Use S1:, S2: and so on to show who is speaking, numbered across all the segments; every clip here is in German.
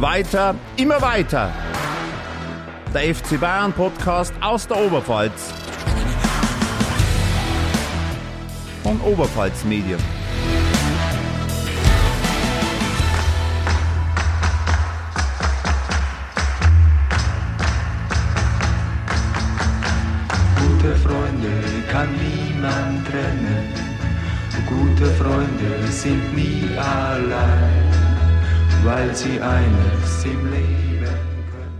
S1: Weiter, immer weiter. Der FC Bayern Podcast aus der Oberpfalz. Von Oberpfalz Medien.
S2: Gute Freunde kann niemand trennen. Gute Freunde sind nie allein, weil sie eines im Leben können.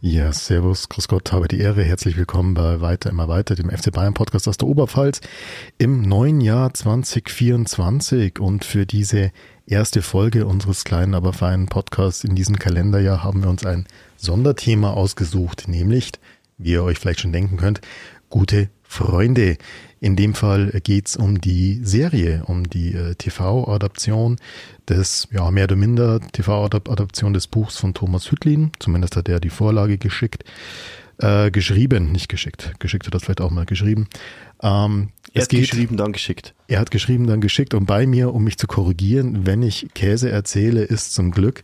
S3: Ja, servus, grüß Gott, habe die Ehre. Herzlich willkommen bei Weiter, immer weiter, dem FC Bayern Podcast aus der Oberpfalz im neuen Jahr 2024. Und für diese erste Folge unseres kleinen, aber feinen Podcasts in diesem Kalenderjahr haben wir uns ein Sonderthema ausgesucht, nämlich, wie ihr euch vielleicht schon denken könnt, gute Freunde. In dem Fall geht's um die Serie, um die äh, TV-Adaption des, ja, mehr oder minder TV-Adaption des Buchs von Thomas Hüttlin. Zumindest hat er die Vorlage geschickt, äh, geschrieben, nicht geschickt. Geschickt hat das vielleicht auch mal geschrieben. Ähm,
S4: Er
S3: es
S4: hat
S3: geht,
S4: geschrieben, dann geschickt.
S3: er hat geschrieben, dann geschickt und bei mir, um mich zu korrigieren, wenn ich Käse erzähle, ist zum Glück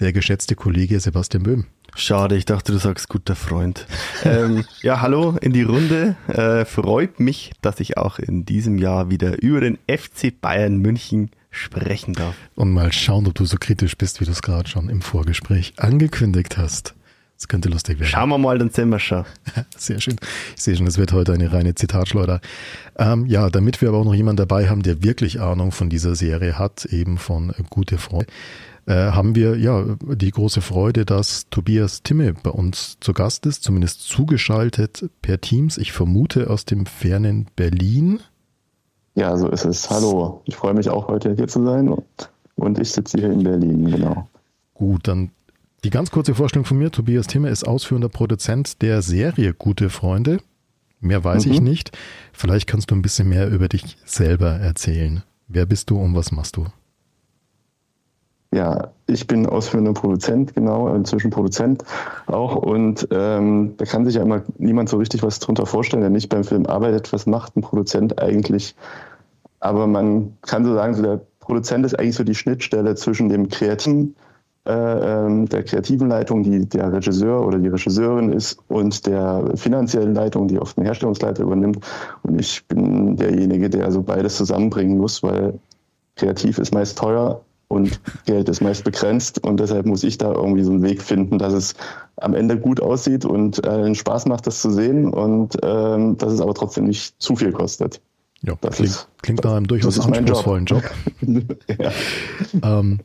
S3: der geschätzte Kollege Sebastian Böhm.
S4: Schade, ich dachte, du sagst guter Freund. ähm, ja, hallo in die Runde. Äh, freut mich, dass ich auch in diesem Jahr wieder über den FC Bayern München sprechen darf.
S3: Und mal schauen, ob du so kritisch bist, wie du es gerade schon im Vorgespräch angekündigt hast. Das könnte lustig werden.
S4: Schauen wir mal, dann sehen wir schon.
S3: Sehr schön. Ich sehe schon, es wird heute eine reine Zitatschleuder. Ähm, ja, damit wir aber auch noch jemanden dabei haben, der wirklich Ahnung von dieser Serie hat, eben von Gute Freunde, äh, haben wir ja die große Freude, dass Tobias Timme bei uns zu Gast ist, zumindest zugeschaltet per Teams. Ich vermute aus dem fernen Berlin.
S5: Ja, so ist es. Hallo, ich freue mich auch heute hier zu sein und, ich sitze hier in Berlin, genau.
S3: Gut, dann die ganz kurze Vorstellung von mir. Tobias Timme ist ausführender Produzent der Serie Gute Freunde. Mehr weiß ich
S5: Mhm.
S3: nicht. Vielleicht kannst du ein bisschen mehr über dich selber erzählen. Wer bist du und was machst du?
S5: Ja, ich bin ausführender Produzent, genau, inzwischen Produzent auch. Und ähm, da kann sich ja immer niemand so richtig was drunter vorstellen, der nicht beim Film arbeitet. Was macht ein Produzent eigentlich? Aber man kann so sagen, so der Produzent ist eigentlich so die Schnittstelle zwischen dem Kreativen, äh, ähm, der kreativen Leitung, die der Regisseur oder die Regisseurin ist, und der finanziellen Leitung, die oft ein Herstellungsleiter übernimmt. Und ich bin derjenige, der so beides zusammenbringen muss, weil kreativ ist meist teuer und Geld ist meist begrenzt und deshalb muss ich da irgendwie so einen Weg finden, dass es am Ende gut aussieht und äh, einen Spaß macht, das zu sehen und ähm, dass es aber trotzdem nicht zu viel kostet.
S3: Ja,
S5: Das
S3: klingt,
S5: ist-
S3: klingt nach einem durchaus
S5: mein Job.
S3: anspruchsvollen Job.
S5: ja.
S3: ähm,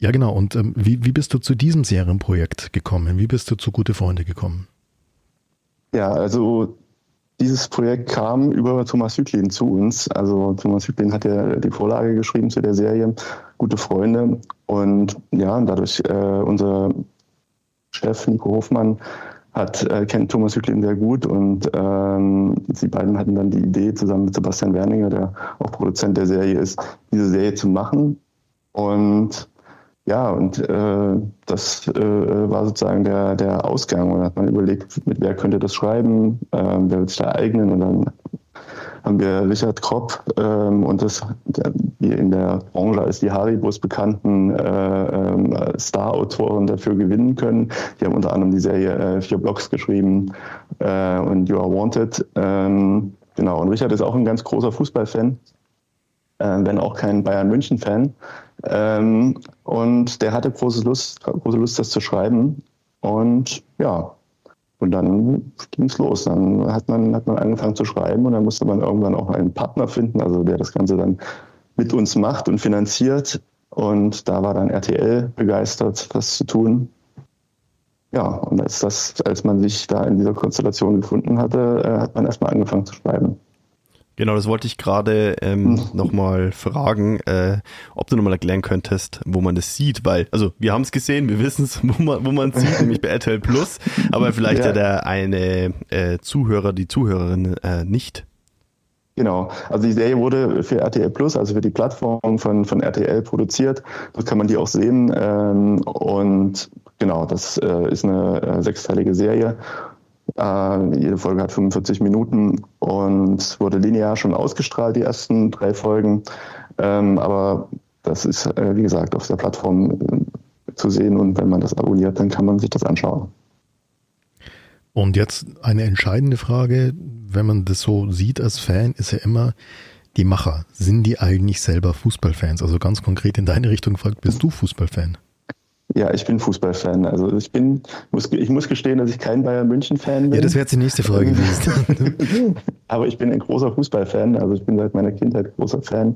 S3: ja, genau. Und ähm, wie, wie bist du zu diesem Serienprojekt gekommen? Wie bist du zu Gute Freunde gekommen?
S5: ja, also dieses Projekt kam über Thomas Hütlin zu uns. Also Thomas Hütlin hat ja die Vorlage geschrieben zu der Serie Gute Freunde und ja, dadurch äh, unser Chef Nico Hofmann hat, äh, kennt Thomas Hütlin sehr gut und ähm, sie beiden hatten dann die Idee, zusammen mit Sebastian Werninger, der auch Produzent der Serie ist, diese Serie zu machen. Und ja, und äh, das äh, war sozusagen der, der Ausgang. Und dann hat man überlegt, mit wer könnte das schreiben, ähm, wer wird sich da eignen. Und dann haben wir Richard Kropp ähm, und das, der, in der Branche als die Haribos bekannten äh, ähm, Star-Autoren dafür gewinnen können. Die haben unter anderem die Serie äh, Vier Blocks geschrieben äh, und You Are Wanted. Ähm, genau, und Richard ist auch ein ganz großer Fußballfan, äh, wenn auch kein Bayern München-Fan. Ähm, und der hatte große Lust, große Lust, das zu schreiben. Und ja, und dann ging es los. Dann hat man, hat man angefangen zu schreiben und dann musste man irgendwann auch einen Partner finden, also der das Ganze dann mit uns macht und finanziert. Und da war dann RTL begeistert, das zu tun. Ja, und als, das, als man sich da in dieser Konstellation gefunden hatte, äh, hat man erstmal angefangen zu schreiben.
S4: Genau, das wollte ich gerade ähm,
S5: Mhm.
S4: nochmal fragen, äh, ob du nochmal erklären könntest, wo man das sieht, weil, also wir haben es gesehen, wir wissen es, wo man wo man sieht, nämlich bei RTL Plus, aber vielleicht
S5: Ja.
S4: ja der eine äh, Zuhörer, die Zuhörerin äh, nicht.
S5: Genau. Also die Serie wurde für RTL Plus, also für die Plattform von, von RTL produziert. Dort kann man die auch sehen. Ähm, und genau, das äh, ist eine äh, sechsteilige Serie. Äh, jede Folge hat 45 Minuten und wurde linear schon ausgestrahlt, die ersten drei Folgen. Ähm, aber das ist, äh, wie gesagt, auf der Plattform äh, zu sehen und wenn man das abonniert, dann kann man sich das anschauen.
S3: Und jetzt eine entscheidende Frage, wenn man das so sieht als Fan, ist ja immer die Macher. Sind die eigentlich selber Fußballfans? Also ganz konkret in deine Richtung gefragt, bist du Fußballfan?
S5: Ja, ich bin Fußballfan. Also ich bin, muss, ich muss gestehen, dass ich kein Bayern München-Fan bin.
S3: Ja, das wäre jetzt die nächste Frage gewesen.
S5: Aber ich bin ein großer Fußballfan. Also ich bin seit meiner Kindheit großer Fan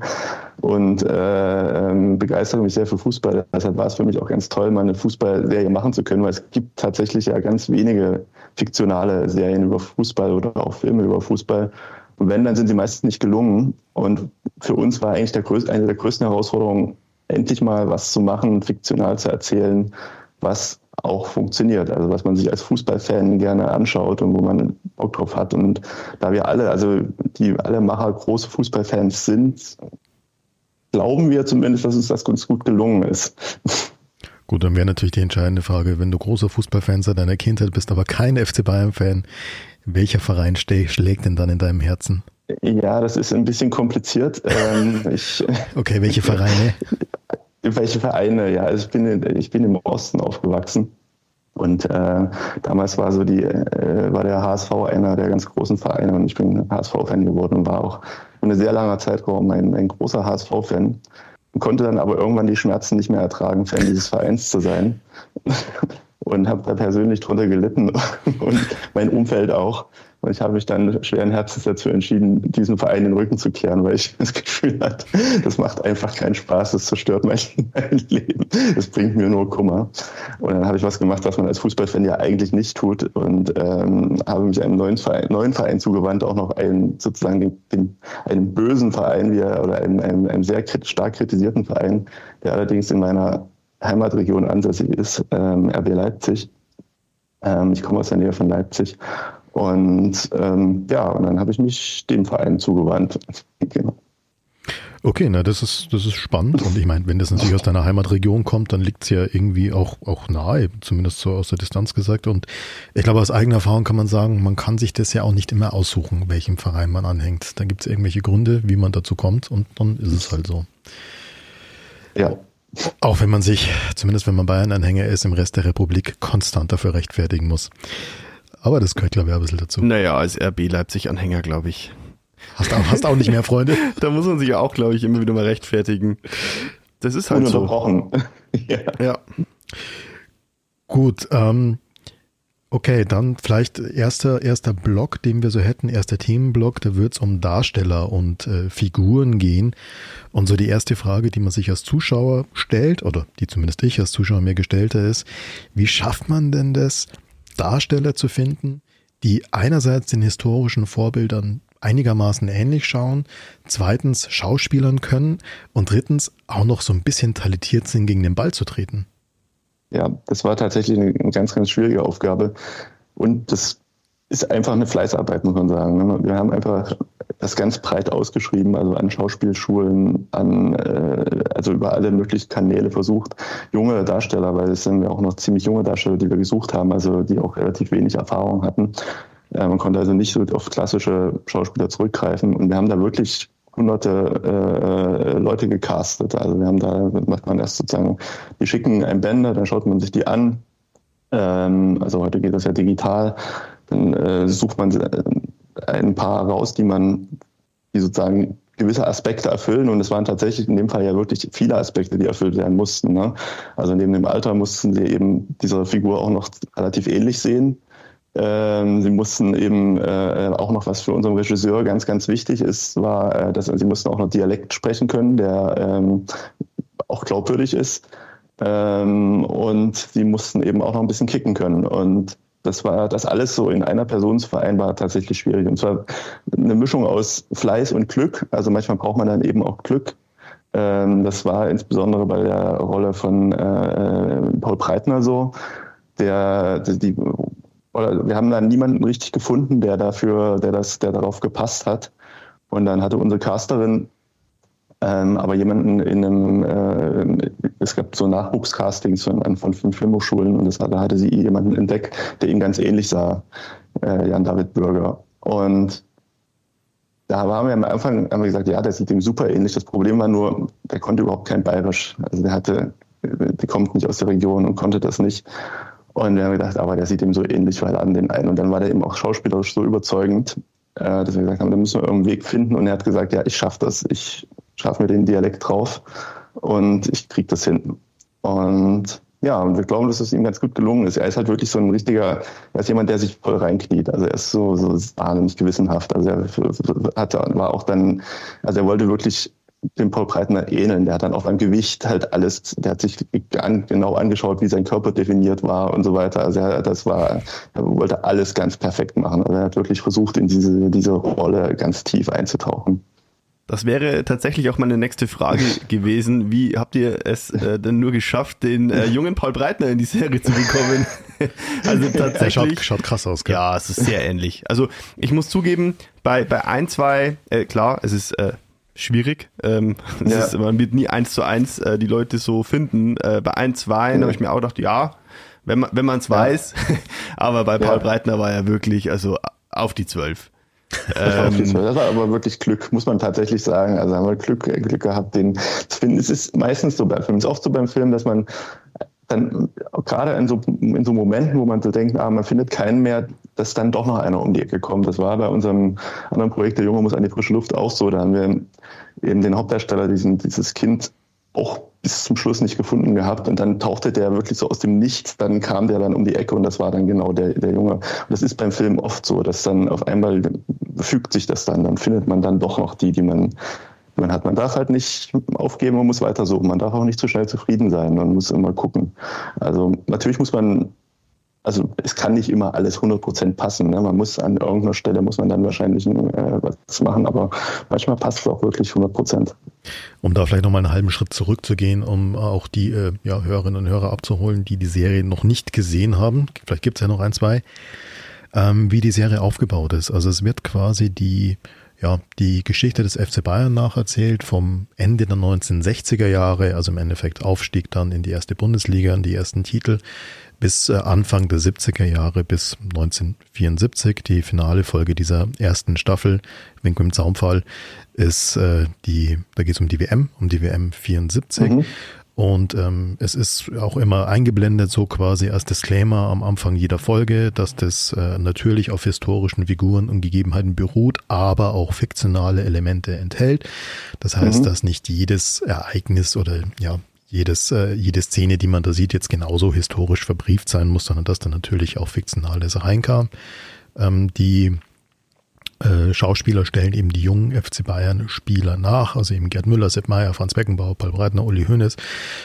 S5: und äh, ähm, begeistere mich sehr für Fußball. Deshalb war es für mich auch ganz toll, mal eine Fußballserie machen zu können, weil es gibt tatsächlich ja ganz wenige fiktionale Serien über Fußball oder auch Filme über Fußball. Und wenn, dann sind sie meistens nicht gelungen. Und für uns war eigentlich der größte, eine der größten Herausforderungen, endlich mal was zu machen, fiktional zu erzählen, was auch funktioniert. Also was man sich als Fußballfan gerne anschaut und wo man Bock drauf hat. Und da wir alle, also die alle Macher große Fußballfans sind, glauben wir zumindest, dass uns das ganz gut gelungen ist.
S3: Gut, dann wäre natürlich die entscheidende Frage, wenn du großer Fußballfan seit deiner Kindheit bist, aber kein FC Bayern-Fan, welcher Verein schlägt denn dann in deinem Herzen?
S5: Ja, das ist ein bisschen kompliziert. Ähm, ich,
S3: okay, welche Vereine?
S5: welche Vereine? Ja, also ich bin, ich bin im Osten aufgewachsen. Und äh, damals war so die, äh, war der HSV einer der ganz großen Vereine und ich bin HSV-Fan geworden und war auch eine sehr lange Zeitraum ein, ein großer HSV-Fan konnte dann aber irgendwann die Schmerzen nicht mehr ertragen, Fan dieses Vereins zu sein. Und habe da persönlich drunter gelitten und mein Umfeld auch. Und ich habe mich dann schweren Herzens dazu entschieden, diesen Verein den Rücken zu kehren, weil ich das Gefühl hatte, das macht einfach keinen Spaß, das zerstört mein, mein Leben, das bringt mir nur Kummer. Und dann habe ich was gemacht, was man als Fußballfan ja eigentlich nicht tut und ähm, habe mich einem neuen Verein, neuen Verein zugewandt, auch noch einen sozusagen den, den, einem bösen Verein wie, oder einem, einem, einem sehr stark kritisierten Verein, der allerdings in meiner Heimatregion ansässig ist, ähm, RB Leipzig. Ähm, ich komme aus der Nähe von Leipzig und ähm, ja, und dann habe ich mich dem Verein zugewandt. genau.
S3: Okay, na das ist das ist spannend und ich meine, wenn das natürlich aus deiner Heimatregion kommt, dann liegt es ja irgendwie auch auch nahe, zumindest so aus der Distanz gesagt. Und ich glaube, aus eigener Erfahrung kann man sagen, man kann sich das ja auch nicht immer aussuchen, welchem Verein man anhängt. Dann gibt es irgendwelche Gründe, wie man dazu kommt und dann ist es halt so.
S5: Ja.
S3: Auch wenn man sich, zumindest wenn man Bayern-Anhänger ist, im Rest der Republik konstant dafür rechtfertigen muss. Aber das gehört, glaube ich, ein bisschen dazu.
S4: Naja, als RB Leipzig-Anhänger, glaube ich.
S3: Hast auch, hast auch nicht mehr Freunde?
S4: da muss man sich ja auch, glaube ich, immer wieder mal rechtfertigen. Das ist halt so.
S5: ja.
S3: ja. Gut, ähm, okay, dann vielleicht erster, erster Block, den wir so hätten, erster Themenblock, da wird es um Darsteller und äh, Figuren gehen. Und so die erste Frage, die man sich als Zuschauer stellt, oder die zumindest ich als Zuschauer mir gestellt habe, ist, wie schafft man denn das, Darsteller zu finden, die einerseits den historischen Vorbildern einigermaßen ähnlich schauen, zweitens Schauspielern können und drittens auch noch so ein bisschen talentiert sind, gegen den Ball zu treten.
S5: Ja, das war tatsächlich eine ganz, ganz schwierige Aufgabe. Und das ist einfach eine Fleißarbeit, muss man sagen. Wir haben einfach das ganz breit ausgeschrieben, also an Schauspielschulen, an äh, also über alle möglichen Kanäle versucht, junge Darsteller, weil es sind ja auch noch ziemlich junge Darsteller, die wir gesucht haben, also die auch relativ wenig Erfahrung hatten. Äh, man konnte also nicht so auf klassische Schauspieler zurückgreifen und wir haben da wirklich hunderte äh, Leute gecastet. Also wir haben da, macht man erst sozusagen, die schicken ein Bänder, dann schaut man sich die an. Ähm, also heute geht das ja digital. Dann äh, sucht man äh, ein paar raus, die man, die sozusagen gewisse Aspekte erfüllen und es waren tatsächlich in dem Fall ja wirklich viele Aspekte, die erfüllt werden mussten. Ne? Also neben dem Alter mussten sie eben dieser Figur auch noch relativ ähnlich sehen. Ähm, sie mussten eben äh, auch noch, was für unseren Regisseur ganz, ganz wichtig ist, war, äh, dass sie mussten auch noch Dialekt sprechen können, der ähm, auch glaubwürdig ist. Ähm, und sie mussten eben auch noch ein bisschen kicken können. Und das war das alles so in einer Person zu vereinbaren tatsächlich schwierig. Und zwar eine Mischung aus Fleiß und Glück. Also manchmal braucht man dann eben auch Glück. Ähm, das war insbesondere bei der Rolle von äh, Paul Breitner so. Der, die, oder wir haben dann niemanden richtig gefunden, der dafür, der das, der darauf gepasst hat. Und dann hatte unsere Casterin ähm, aber jemanden in einem, äh, es gab so Nachwuchscastings von, von fünf Filmhochschulen und da hatte sie jemanden entdeckt, der ihm ganz ähnlich sah, äh, Jan-David Bürger. Und da waren wir am Anfang, haben wir gesagt, ja, der sieht ihm super ähnlich. Das Problem war nur, der konnte überhaupt kein Bayerisch. Also der hatte, die kommt nicht aus der Region und konnte das nicht. Und wir haben gedacht, aber der sieht ihm so ähnlich, weil an den einen. Und dann war der eben auch schauspielerisch so überzeugend, äh, dass wir gesagt haben, da müssen wir irgendeinen Weg finden. Und er hat gesagt, ja, ich schaffe das, ich schaffe mir den Dialekt drauf und ich kriege das hin. Und ja, und wir glauben, dass es ihm ganz gut gelungen ist. Er ist halt wirklich so ein richtiger, er ist jemand, der sich voll reinkniet. Also er ist so, so wahnsinnig gewissenhaft. Also er hatte, war auch dann, also er wollte wirklich dem Paul Breitner ähneln. Der hat dann auch beim Gewicht halt alles, der hat sich genau angeschaut, wie sein Körper definiert war und so weiter. Also er, das war, er wollte alles ganz perfekt machen. Also er hat wirklich versucht, in diese, diese Rolle ganz tief einzutauchen.
S4: Das wäre tatsächlich auch meine nächste Frage gewesen. Wie habt ihr es äh, denn nur geschafft, den äh, jungen Paul Breitner in die Serie zu bekommen?
S3: also tatsächlich. Er schaut, schaut krass aus.
S4: Gell? Ja, es ist sehr ähnlich. Also ich muss zugeben, bei, bei ein, zwei, äh, klar, es ist äh, schwierig. Ähm, ja. ist, man wird nie eins zu eins äh, die Leute so finden. Äh, bei ein, zwei ja. habe ich mir auch gedacht, ja, wenn man wenn man es ja. weiß. Aber bei Paul Breitner war er wirklich also auf die zwölf.
S5: Ähm, das war aber wirklich Glück, muss man tatsächlich sagen. Also haben wir Glück, Glück gehabt, den zu finden. Es ist meistens so beim Film, es ist oft so beim Film, dass man dann gerade in so, in so Momenten, wo man so denkt, ah, man findet keinen mehr, dass dann doch noch einer um die Ecke kommt. Das war bei unserem anderen Projekt, der Junge muss an die frische Luft auch so. Da haben wir eben den Hauptdarsteller, diesen, dieses Kind auch bis zum Schluss nicht gefunden gehabt und dann tauchte der wirklich so aus dem Nichts, dann kam der dann um die Ecke und das war dann genau der, der Junge. Und das ist beim Film oft so, dass dann auf einmal fügt sich das dann, dann findet man dann doch noch die, die man, man hat. Man darf halt nicht aufgeben, man muss weitersuchen, man darf auch nicht zu schnell zufrieden sein, man muss immer gucken. Also natürlich muss man also es kann nicht immer alles 100% passen. Ne? Man muss an irgendeiner Stelle, muss man dann wahrscheinlich äh, was machen, aber manchmal passt es auch wirklich 100%.
S3: Um da vielleicht nochmal einen halben Schritt zurückzugehen, um auch die äh, ja, Hörerinnen und Hörer abzuholen, die die Serie noch nicht gesehen haben, vielleicht gibt es ja noch ein, zwei, ähm, wie die Serie aufgebaut ist. Also es wird quasi die ja, die Geschichte des FC Bayern nacherzählt vom Ende der 1960er Jahre, also im Endeffekt Aufstieg dann in die erste Bundesliga, in die ersten Titel, bis äh, Anfang der 70er Jahre bis 1974. Die finale Folge dieser ersten Staffel, Wink im Zaumfall, ist äh, die, da geht es um die WM, um die WM 74. Mhm. Und ähm, es ist auch immer eingeblendet, so quasi als Disclaimer am Anfang jeder Folge, dass das äh, natürlich auf historischen Figuren und Gegebenheiten beruht, aber auch fiktionale Elemente enthält. Das heißt, mhm. dass nicht jedes Ereignis oder ja jedes, äh, jede Szene, die man da sieht, jetzt genauso historisch verbrieft sein muss, sondern dass da natürlich auch fiktionales reinkam. Ähm, die äh, Schauspieler stellen eben die jungen FC Bayern Spieler nach, also eben Gerd Müller, Sepp Meyer, Franz Beckenbauer, Paul Breitner, Uli Hoeneß.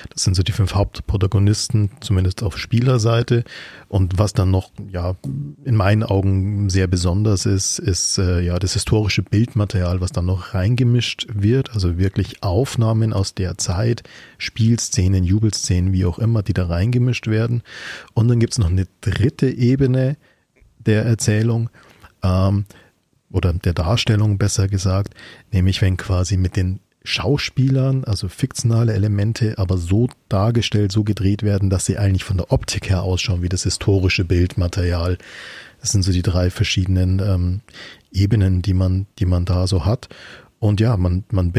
S3: Das sind so die fünf Hauptprotagonisten, zumindest auf Spielerseite. Und was dann noch, ja, in meinen Augen sehr besonders ist, ist äh, ja das historische Bildmaterial, was dann noch reingemischt wird, also wirklich Aufnahmen aus der Zeit, Spielszenen, Jubelszenen, wie auch immer, die da reingemischt werden. Und dann gibt's noch eine dritte Ebene der Erzählung. Ähm, oder der Darstellung besser gesagt, nämlich wenn quasi mit den Schauspielern, also fiktionale Elemente, aber so dargestellt, so gedreht werden, dass sie eigentlich von der Optik her ausschauen wie das historische Bildmaterial. Das sind so die drei verschiedenen ähm, Ebenen, die man, die man da so hat. Und ja, man, man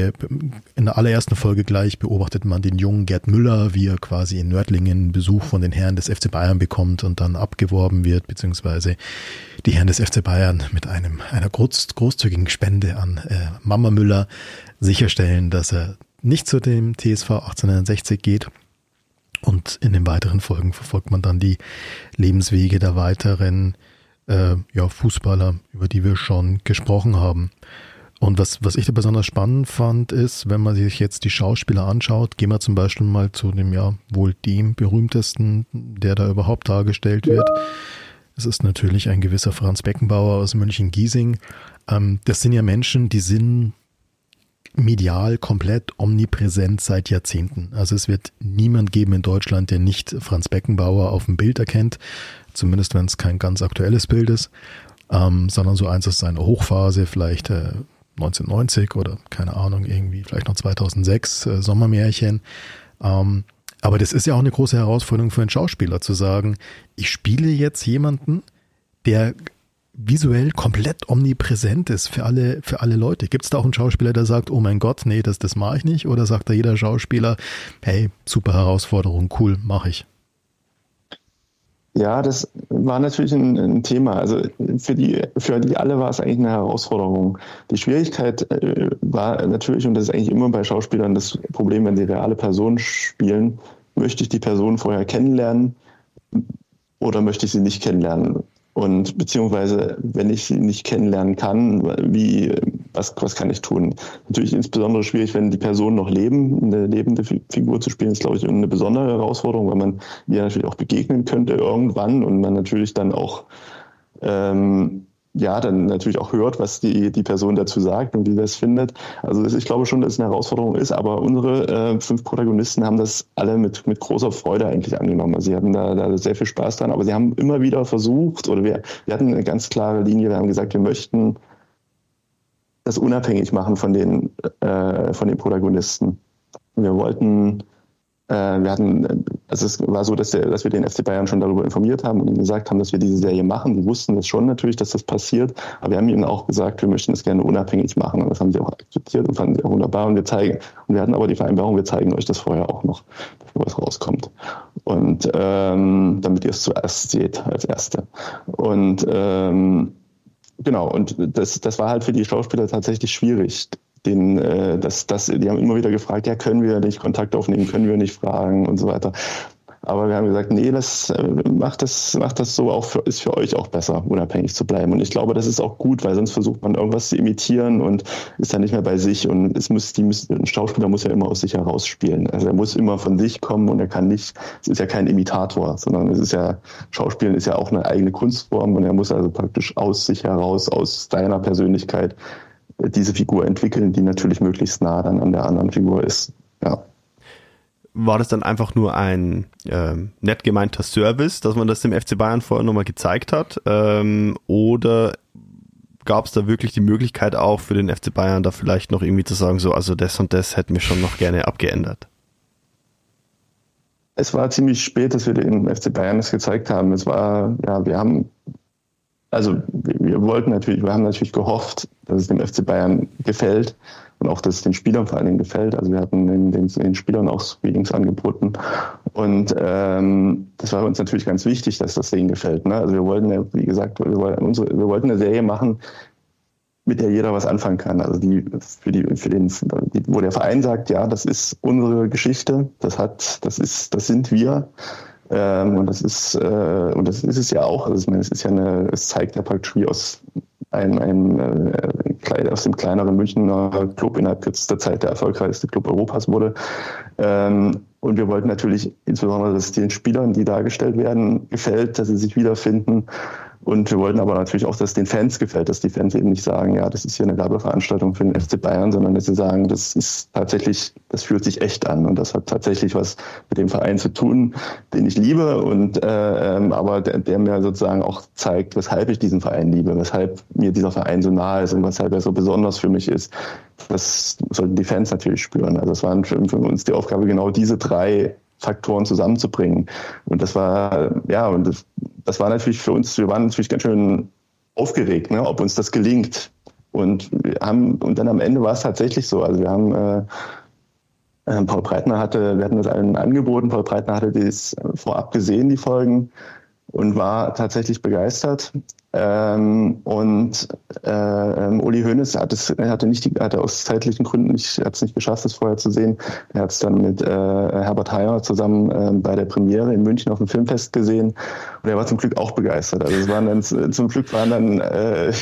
S3: in der allerersten Folge gleich beobachtet man den jungen Gerd Müller, wie er quasi in Nördlingen Besuch von den Herren des FC Bayern bekommt und dann abgeworben wird, beziehungsweise die Herren des FC Bayern mit einem einer groß, großzügigen Spende an äh, Mama Müller sicherstellen, dass er nicht zu dem TSV 1860 geht. Und in den weiteren Folgen verfolgt man dann die Lebenswege der weiteren äh, ja, Fußballer, über die wir schon gesprochen haben. Und was, was ich da besonders spannend fand, ist, wenn man sich jetzt die Schauspieler anschaut, gehen wir zum Beispiel mal zu dem, ja, wohl dem berühmtesten, der da überhaupt dargestellt wird. Es ist natürlich ein gewisser Franz Beckenbauer aus München-Giesing. Ähm, das sind ja Menschen, die sind medial komplett omnipräsent seit Jahrzehnten. Also es wird niemand geben in Deutschland, der nicht Franz Beckenbauer auf dem Bild erkennt, zumindest wenn es kein ganz aktuelles Bild ist, ähm, sondern so eins aus seiner Hochphase, vielleicht äh, 1990 oder keine Ahnung, irgendwie vielleicht noch 2006, äh, Sommermärchen. Ähm, aber das ist ja auch eine große Herausforderung für einen Schauspieler zu sagen, ich spiele jetzt jemanden, der visuell komplett omnipräsent ist für alle, für alle Leute. Gibt es da auch einen Schauspieler, der sagt, oh mein Gott, nee, das, das mache ich nicht? Oder sagt da jeder Schauspieler, hey, super Herausforderung, cool, mache ich?
S5: Ja, das war natürlich ein, ein, Thema. Also für die, für die alle war es eigentlich eine Herausforderung. Die Schwierigkeit äh, war natürlich, und das ist eigentlich immer bei Schauspielern das Problem, wenn sie reale Personen spielen, möchte ich die Person vorher kennenlernen oder möchte ich sie nicht kennenlernen? Und beziehungsweise, wenn ich sie nicht kennenlernen kann, wie, was, was kann ich tun? Natürlich insbesondere schwierig, wenn die Personen noch leben. Eine lebende Figur zu spielen, ist, glaube ich, eine besondere Herausforderung, weil man ihr natürlich auch begegnen könnte irgendwann und man natürlich dann auch ähm, ja, dann natürlich auch hört, was die, die Person dazu sagt und wie das findet. Also ich glaube schon, dass es eine Herausforderung ist, aber unsere äh, fünf Protagonisten haben das alle mit, mit großer Freude eigentlich angenommen. Also sie hatten da, da sehr viel Spaß dran, aber sie haben immer wieder versucht, oder wir, wir hatten eine ganz klare Linie, wir haben gesagt, wir möchten das unabhängig machen von den, äh, von den Protagonisten. Wir wollten wir hatten, also es war so, dass, der, dass wir den FC Bayern schon darüber informiert haben und ihnen gesagt haben, dass wir diese Serie machen. Die wussten das schon natürlich, dass das passiert, aber wir haben ihnen auch gesagt, wir möchten es gerne unabhängig machen. Und das haben sie auch akzeptiert und fanden sie auch wunderbar. Und wir zeigen, und wir hatten aber die Vereinbarung, wir zeigen euch das vorher auch noch, bevor es rauskommt. Und ähm, damit ihr es zuerst seht als Erste. Und ähm, genau, und das, das war halt für die Schauspieler tatsächlich schwierig, den, äh, das, das, die haben immer wieder gefragt, ja, können wir nicht Kontakt aufnehmen, können wir nicht fragen und so weiter. Aber wir haben gesagt, nee, das äh, macht das, macht das so auch für, ist für euch auch besser, unabhängig zu bleiben. Und ich glaube, das ist auch gut, weil sonst versucht man irgendwas zu imitieren und ist dann nicht mehr bei sich. Und es muss, die ein Schauspieler muss ja immer aus sich heraus spielen. Also er muss immer von sich kommen und er kann nicht, es ist ja kein Imitator, sondern es ist ja, Schauspielen ist ja auch eine eigene Kunstform und er muss also praktisch aus sich heraus, aus seiner Persönlichkeit diese Figur entwickeln, die natürlich möglichst nah dann an der anderen Figur ist. Ja.
S4: War das dann einfach nur ein ähm, nett gemeinter Service, dass man das dem FC Bayern vorher nochmal gezeigt hat? Ähm, oder gab es da wirklich die Möglichkeit auch für den FC Bayern da vielleicht noch irgendwie zu sagen, so, also das und das hätten wir schon noch gerne abgeändert?
S5: Es war ziemlich spät, dass wir den FC Bayern das gezeigt haben. Es war, ja, wir haben also wir wollten natürlich, wir haben natürlich gehofft, dass es dem FC Bayern gefällt und auch, dass es den Spielern vor allen Dingen gefällt. Also wir hatten den, den, den Spielern auch Screenings angeboten und ähm, das war uns natürlich ganz wichtig, dass das denen gefällt. Ne? Also wir wollten ja, wie gesagt, wir wollten, unsere, wir wollten eine Serie machen, mit der jeder was anfangen kann. Also die für die für den wo der Verein sagt, ja, das ist unsere Geschichte, das hat, das ist, das sind wir. Ähm, und das ist, äh, und das ist es ja auch. Also ich meine, es ist ja eine, es zeigt ja praktisch, wie aus einem, einem äh, aus dem kleineren Münchner Club innerhalb kürzester Zeit der erfolgreichste Club Europas wurde. Ähm, und wir wollten natürlich insbesondere, dass es den Spielern, die dargestellt werden, gefällt, dass sie sich wiederfinden und wir wollten aber natürlich auch, dass es den Fans gefällt, dass die Fans eben nicht sagen, ja, das ist hier eine Werbeveranstaltung für den FC Bayern, sondern dass sie sagen, das ist tatsächlich, das fühlt sich echt an und das hat tatsächlich was mit dem Verein zu tun, den ich liebe und äh, ähm, aber der, der mir sozusagen auch zeigt, weshalb ich diesen Verein liebe, weshalb mir dieser Verein so nahe ist und weshalb er so besonders für mich ist. Das sollten die Fans natürlich spüren. Also es war für uns die Aufgabe, genau diese drei Faktoren zusammenzubringen. Und das war, ja, und das, das war natürlich für uns, wir waren natürlich ganz schön aufgeregt, ne, ob uns das gelingt. Und wir haben, und dann am Ende war es tatsächlich so. Also wir haben äh, äh Paul Breitner hatte, wir hatten das allen angeboten, Paul Breitner hatte das vorab gesehen, die Folgen, und war tatsächlich begeistert. Ähm, und äh, Uli Hoeneß hat es, hatte nicht die, hatte aus zeitlichen Gründen nicht, hat es nicht geschafft, es vorher zu sehen. Er hat es dann mit äh, Herbert Heyer zusammen äh, bei der Premiere in München auf dem Filmfest gesehen und er war zum Glück auch begeistert. Also es waren dann zum Glück waren dann äh,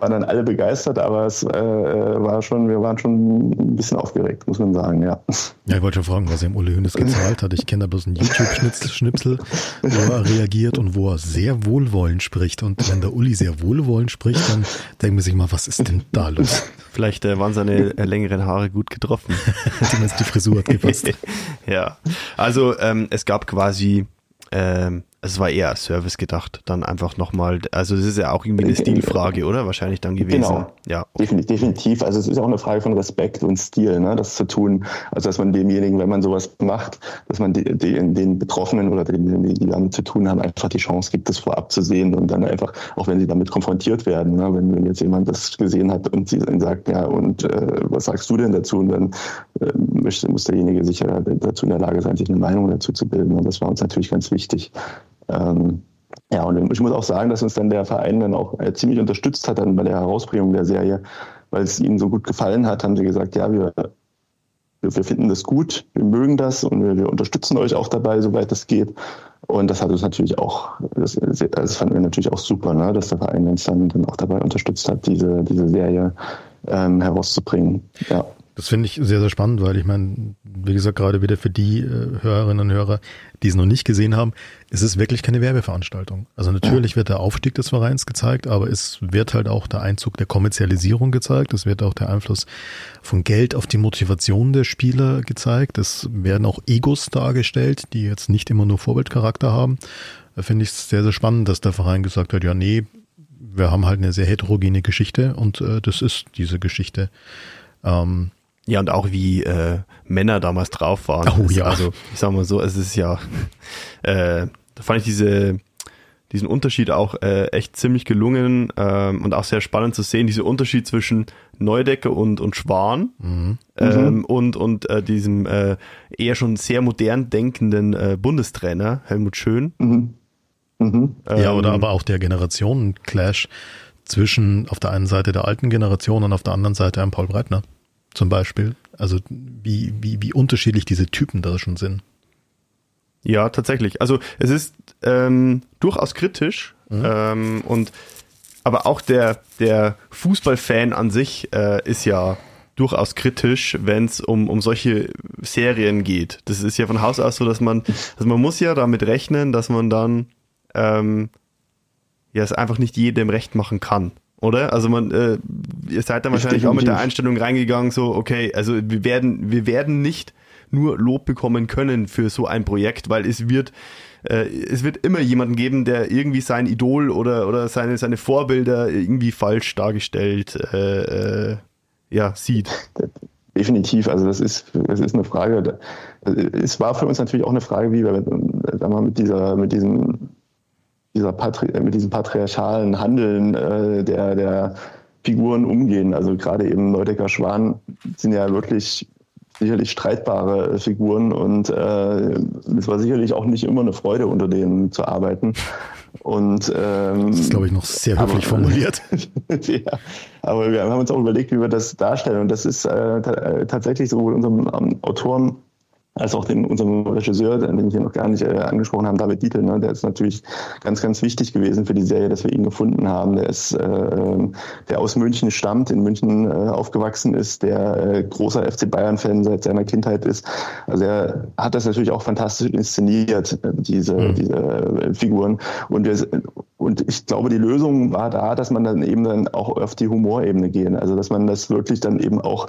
S5: waren dann alle begeistert, aber es äh, war schon, wir waren schon ein bisschen aufgeregt, muss man sagen, ja.
S3: Ja, ich wollte schon fragen, was er im Uli Hoeneß gezahlt hat. Ich kenne da bloß einen YouTube-Schnipsel, wo er reagiert und wo er sehr wohlwollend spricht. Und wenn der Uli sehr wohlwollend spricht, dann denkt man sich mal, was ist denn da los?
S4: Vielleicht äh, waren seine äh, längeren Haare gut getroffen.
S3: Zumindest die Frisur hat gepasst.
S4: ja, also ähm, es gab quasi ähm, es war eher als Service gedacht, dann einfach nochmal, also das ist ja auch irgendwie eine Stilfrage, oder? Wahrscheinlich dann gewesen. Genau.
S5: Ja. Definitiv. Also es ist auch eine Frage von Respekt und Stil, ne, das zu tun. Also dass man demjenigen, wenn man sowas macht, dass man die, die, den Betroffenen oder den, die damit zu tun haben, einfach die Chance gibt, das vorab zu sehen und dann einfach, auch wenn sie damit konfrontiert werden, ne, wenn, wenn jetzt jemand das gesehen hat und sie dann sagt, ja, und äh, was sagst du denn dazu? Und dann äh, muss derjenige sicher dazu in der Lage sein, sich eine Meinung dazu zu bilden. Und das war uns natürlich ganz wichtig. Ähm, ja, und ich muss auch sagen, dass uns dann der Verein dann auch äh, ziemlich unterstützt hat dann bei der Herausbringung der Serie, weil es ihnen so gut gefallen hat, haben sie gesagt, ja, wir, wir finden das gut, wir mögen das und wir, wir unterstützen euch auch dabei, soweit es geht. Und das hat uns natürlich auch, das, das fanden wir natürlich auch super, ne, dass der Verein uns dann, dann auch dabei unterstützt hat, diese, diese Serie ähm, herauszubringen. Ja.
S3: Das finde ich sehr, sehr spannend, weil ich meine, wie gesagt, gerade wieder für die äh, Hörerinnen und Hörer, die es noch nicht gesehen haben, ist es wirklich keine Werbeveranstaltung. Also natürlich wird der Aufstieg des Vereins gezeigt, aber es wird halt auch der Einzug der Kommerzialisierung gezeigt. Es wird auch der Einfluss von Geld auf die Motivation der Spieler gezeigt. Es werden auch Egos dargestellt, die jetzt nicht immer nur Vorbildcharakter haben. Da finde ich es sehr, sehr spannend, dass der Verein gesagt hat, ja, nee, wir haben halt eine sehr heterogene Geschichte und äh, das ist diese Geschichte. Ähm,
S4: ja, und auch wie äh, Männer damals drauf waren.
S3: Oh ja.
S4: Also, ich sag mal so, es ist ja, äh, da fand ich diese, diesen Unterschied auch äh, echt ziemlich gelungen ähm, und auch sehr spannend zu sehen, dieser Unterschied zwischen Neudecker und, und Schwan mhm. ähm, mhm. und, und äh, diesem äh, eher schon sehr modern denkenden äh, Bundestrainer Helmut Schön. Mhm.
S3: Mhm. ja, oder aber auch der Generationen-Clash zwischen auf der einen Seite der alten Generation und auf der anderen Seite einem Paul Breitner zum Beispiel. Also wie, wie, wie unterschiedlich diese Typen da schon sind.
S4: Ja, tatsächlich. Also es ist ähm, durchaus kritisch mhm. ähm, und aber auch der, der Fußballfan an sich äh, ist ja durchaus kritisch, wenn es um, um solche Serien geht. Das ist ja von Haus aus so, dass man, also man muss ja damit rechnen, dass man dann ähm, ja es einfach nicht jedem recht machen kann. Oder? Also man, äh, ihr seid dann wahrscheinlich auch mit der Einstellung reingegangen, so, okay, also wir werden, wir werden nicht nur Lob bekommen können für so ein Projekt, weil es wird, äh, es wird immer jemanden geben, der irgendwie sein Idol oder, oder seine, seine Vorbilder irgendwie falsch dargestellt äh, äh, ja, sieht.
S5: Definitiv, also das ist, das ist eine Frage. Es war für uns natürlich auch eine Frage, wie wir, sagen wir mit dieser, mit diesem dieser Patri mit diesem patriarchalen Handeln äh, der, der Figuren umgehen. Also gerade eben Neudecker Schwan sind ja wirklich sicherlich streitbare Figuren und äh, es war sicherlich auch nicht immer eine Freude, unter denen zu arbeiten. Und ähm,
S3: das ist, glaube ich, noch sehr höflich aber, formuliert.
S5: ja, aber wir haben uns auch überlegt, wie wir das darstellen. Und das ist äh, tatsächlich so unserem ähm, Autoren als auch den, unserem Regisseur, den hier noch gar nicht äh, angesprochen habe, David Dietl, ne, der ist natürlich ganz, ganz wichtig gewesen für die Serie, dass wir ihn gefunden haben. Der ist, äh, der aus München stammt, in München äh, aufgewachsen ist, der äh, großer FC Bayern-Fan seit seiner Kindheit ist. Also er hat das natürlich auch fantastisch inszeniert, äh, diese, mhm. diese äh, Figuren. Und wir, und ich glaube, die Lösung war da, dass man dann eben dann auch auf die Humorebene gehen. Also dass man das wirklich dann eben auch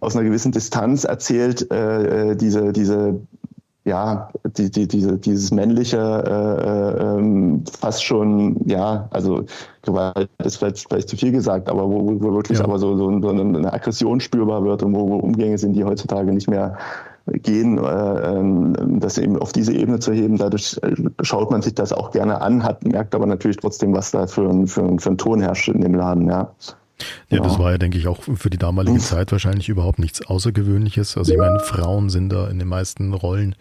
S5: aus einer gewissen Distanz erzählt, äh, äh, diese, diese, ja, die, die, diese, dieses männliche, äh, äh, ähm, fast schon, ja, also Gewalt ist vielleicht, vielleicht zu viel gesagt, aber wo, wo wirklich ja. aber so, so, so eine Aggression spürbar wird und wo, wo Umgänge sind, die heutzutage nicht mehr gehen, äh, ähm, das eben auf diese Ebene zu heben. Dadurch äh, schaut man sich das auch gerne an, hat, merkt aber natürlich trotzdem, was da für ein, für ein, für ein Ton herrscht in dem Laden, ja.
S3: Ja, das war ja, denke ich, auch für die damalige Zeit wahrscheinlich überhaupt nichts Außergewöhnliches. Also ich meine, Frauen sind da in den meisten Rollen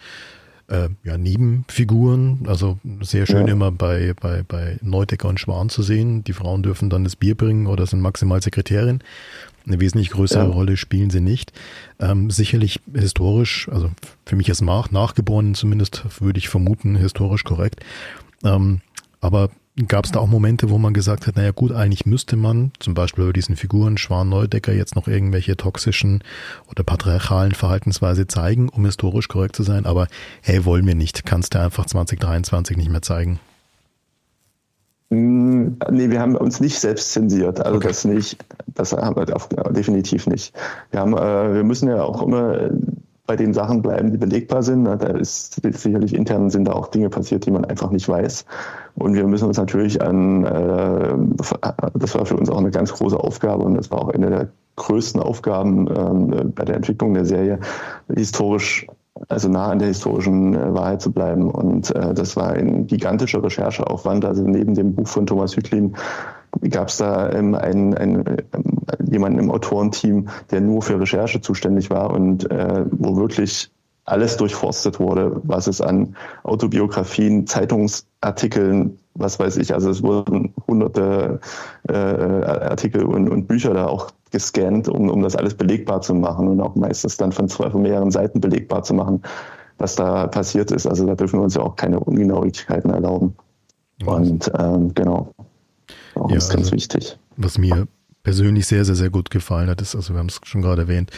S3: äh, ja Nebenfiguren. Also sehr schön ja. immer bei, bei, bei Neudecker und Schwan zu sehen. Die Frauen dürfen dann das Bier bringen oder sind maximal Sekretärin. Eine wesentlich größere ja. Rolle spielen sie nicht. Ähm, sicherlich historisch, also für mich als nach, Nachgeborenen zumindest, würde ich vermuten, historisch korrekt. Ähm, aber Gab es da auch Momente, wo man gesagt hat, naja gut, eigentlich müsste man zum Beispiel bei diesen Figuren Schwan Neudecker jetzt noch irgendwelche toxischen oder patriarchalen Verhaltensweise zeigen, um historisch korrekt zu sein, aber hey, wollen wir nicht, kannst du einfach 2023 nicht mehr zeigen.
S5: Hm, nee, wir haben uns nicht selbst zensiert, also okay. das nicht, das haben wir definitiv nicht. Wir haben, äh, wir müssen ja auch immer bei den Sachen bleiben, die belegbar sind. Da ist sicherlich intern sind da auch Dinge passiert, die man einfach nicht weiß. Und wir müssen uns natürlich an, äh, das war für uns auch eine ganz große Aufgabe und das war auch eine der größten Aufgaben äh, bei der Entwicklung der Serie, historisch also nah an der historischen äh, Wahrheit zu bleiben. Und äh, das war ein gigantischer Rechercheaufwand. Also neben dem Buch von Thomas Hütlin gab es da ähm, einen, einen, äh, jemanden im Autorenteam, der nur für Recherche zuständig war und äh, wo wirklich alles durchforstet wurde, was es an Autobiografien, Zeitungsartikeln, was weiß ich, also es wurden hunderte äh, Artikel und, und Bücher da auch gescannt, um, um das alles belegbar zu machen und auch meistens dann von zwei, von mehreren Seiten belegbar zu machen, was da passiert ist. Also da dürfen wir uns ja auch keine Ungenauigkeiten erlauben. Und ähm, genau, auch ja, ist ganz also, wichtig.
S3: Was mir persönlich sehr, sehr, sehr gut gefallen hat, ist, also wir haben es schon gerade erwähnt,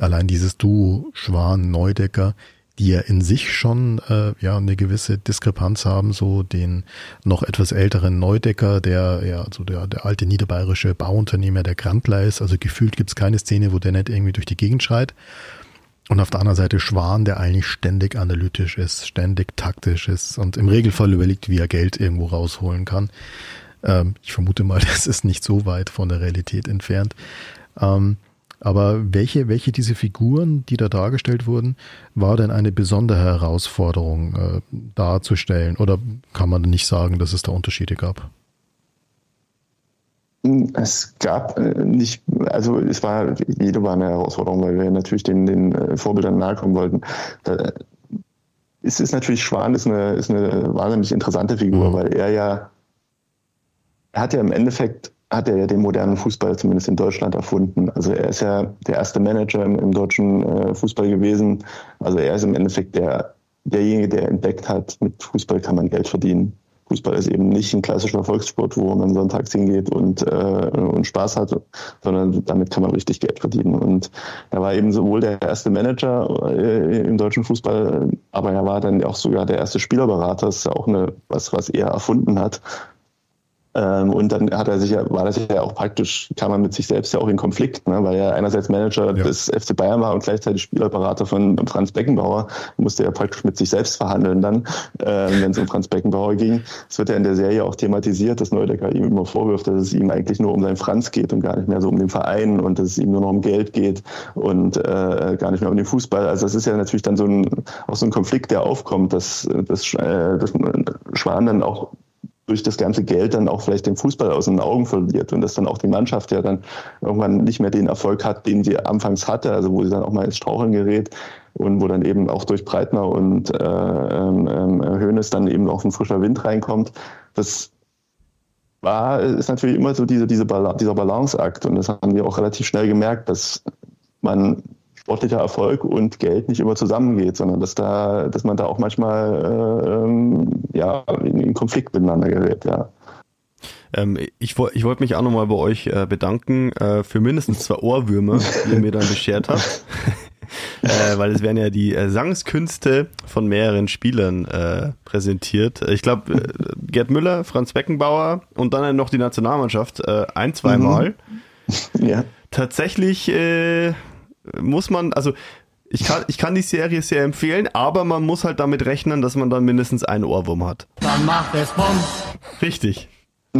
S3: allein dieses Duo Schwan-Neudecker, die ja in sich schon äh, ja eine gewisse Diskrepanz haben, so den noch etwas älteren Neudecker, der ja so der, der alte niederbayerische Bauunternehmer, der Grandler ist, also gefühlt gibt's keine Szene, wo der nicht irgendwie durch die Gegend schreit. Und auf der anderen Seite Schwan, der eigentlich ständig analytisch ist, ständig taktisch ist und im Regelfall überlegt, wie er Geld irgendwo rausholen kann. Ähm, ich vermute mal, das ist nicht so weit von der Realität entfernt. Ähm, aber welche, welche diese Figuren, die da dargestellt wurden, war denn eine besondere Herausforderung äh, darzustellen? Oder kann man nicht sagen, dass es da Unterschiede gab?
S5: Es gab äh, nicht, also es war, jede war eine Herausforderung, weil wir natürlich den, den äh, Vorbildern nahe kommen wollten. Da, es ist natürlich Schwan ist eine, ist eine wahnsinnig interessante Figur, mhm. weil er ja, er hat ja im Endeffekt hat er ja den modernen Fußball zumindest in Deutschland erfunden. Also er ist ja der erste Manager im, im deutschen äh, Fußball gewesen. Also er ist im Endeffekt der, derjenige, der entdeckt hat, mit Fußball kann man Geld verdienen. Fußball ist eben nicht ein klassischer Volkssport, wo man sonntags hingeht und, äh, und Spaß hat, sondern damit kann man richtig Geld verdienen. Und er war eben sowohl der erste Manager äh, im deutschen Fußball, aber er war dann auch sogar der erste Spielerberater. Das ist ja auch eine, was, was er erfunden hat. Ähm, und dann hat er sich ja, war das ja auch praktisch, kam man mit sich selbst ja auch in Konflikt, ne? weil er einerseits Manager ja. des FC Bayern war und gleichzeitig Spielerberater von Franz Beckenbauer, musste er praktisch mit sich selbst verhandeln dann, äh, wenn es um Franz Beckenbauer ging. Es wird ja in der Serie auch thematisiert, dass Neudecker ihm immer vorwirft, dass es ihm eigentlich nur um seinen Franz geht und gar nicht mehr so um den Verein und dass es ihm nur noch um Geld geht und äh, gar nicht mehr um den Fußball. Also das ist ja natürlich dann so ein, auch so ein Konflikt, der aufkommt, dass, dass, äh, dass Schwan dann auch durch das ganze Geld dann auch vielleicht den Fußball aus den Augen verliert und dass dann auch die Mannschaft ja dann irgendwann nicht mehr den Erfolg hat, den sie anfangs hatte, also wo sie dann auch mal ins Straucheln gerät und wo dann eben auch durch Breitner und äh, ähm, äh, Hönes dann eben auch ein frischer Wind reinkommt. Das war, ist natürlich immer so diese, diese Bal dieser Balanceakt und das haben wir auch relativ schnell gemerkt, dass man sportlicher Erfolg und Geld nicht immer zusammengeht, sondern dass da, dass man da auch manchmal äh, ähm, ja in, in Konflikt miteinander gerät, ja.
S4: Ähm, ich ich wollte mich auch nochmal bei euch äh, bedanken äh, für mindestens zwei Ohrwürmer, die ihr mir dann beschert habt. äh, weil es werden ja die Sangskünste von mehreren Spielern präsentiert. Ich glaube, Gerd Müller, Franz Beckenbauer und dann noch die Nationalmannschaft ein, zweimal. Mhm. Ja. Tatsächlich äh, muss man, also ich kann, ich kann die Serie sehr empfehlen, aber man muss halt damit rechnen, dass man dann mindestens einen Ohrwurm hat. Dann macht es Bumm. Richtig.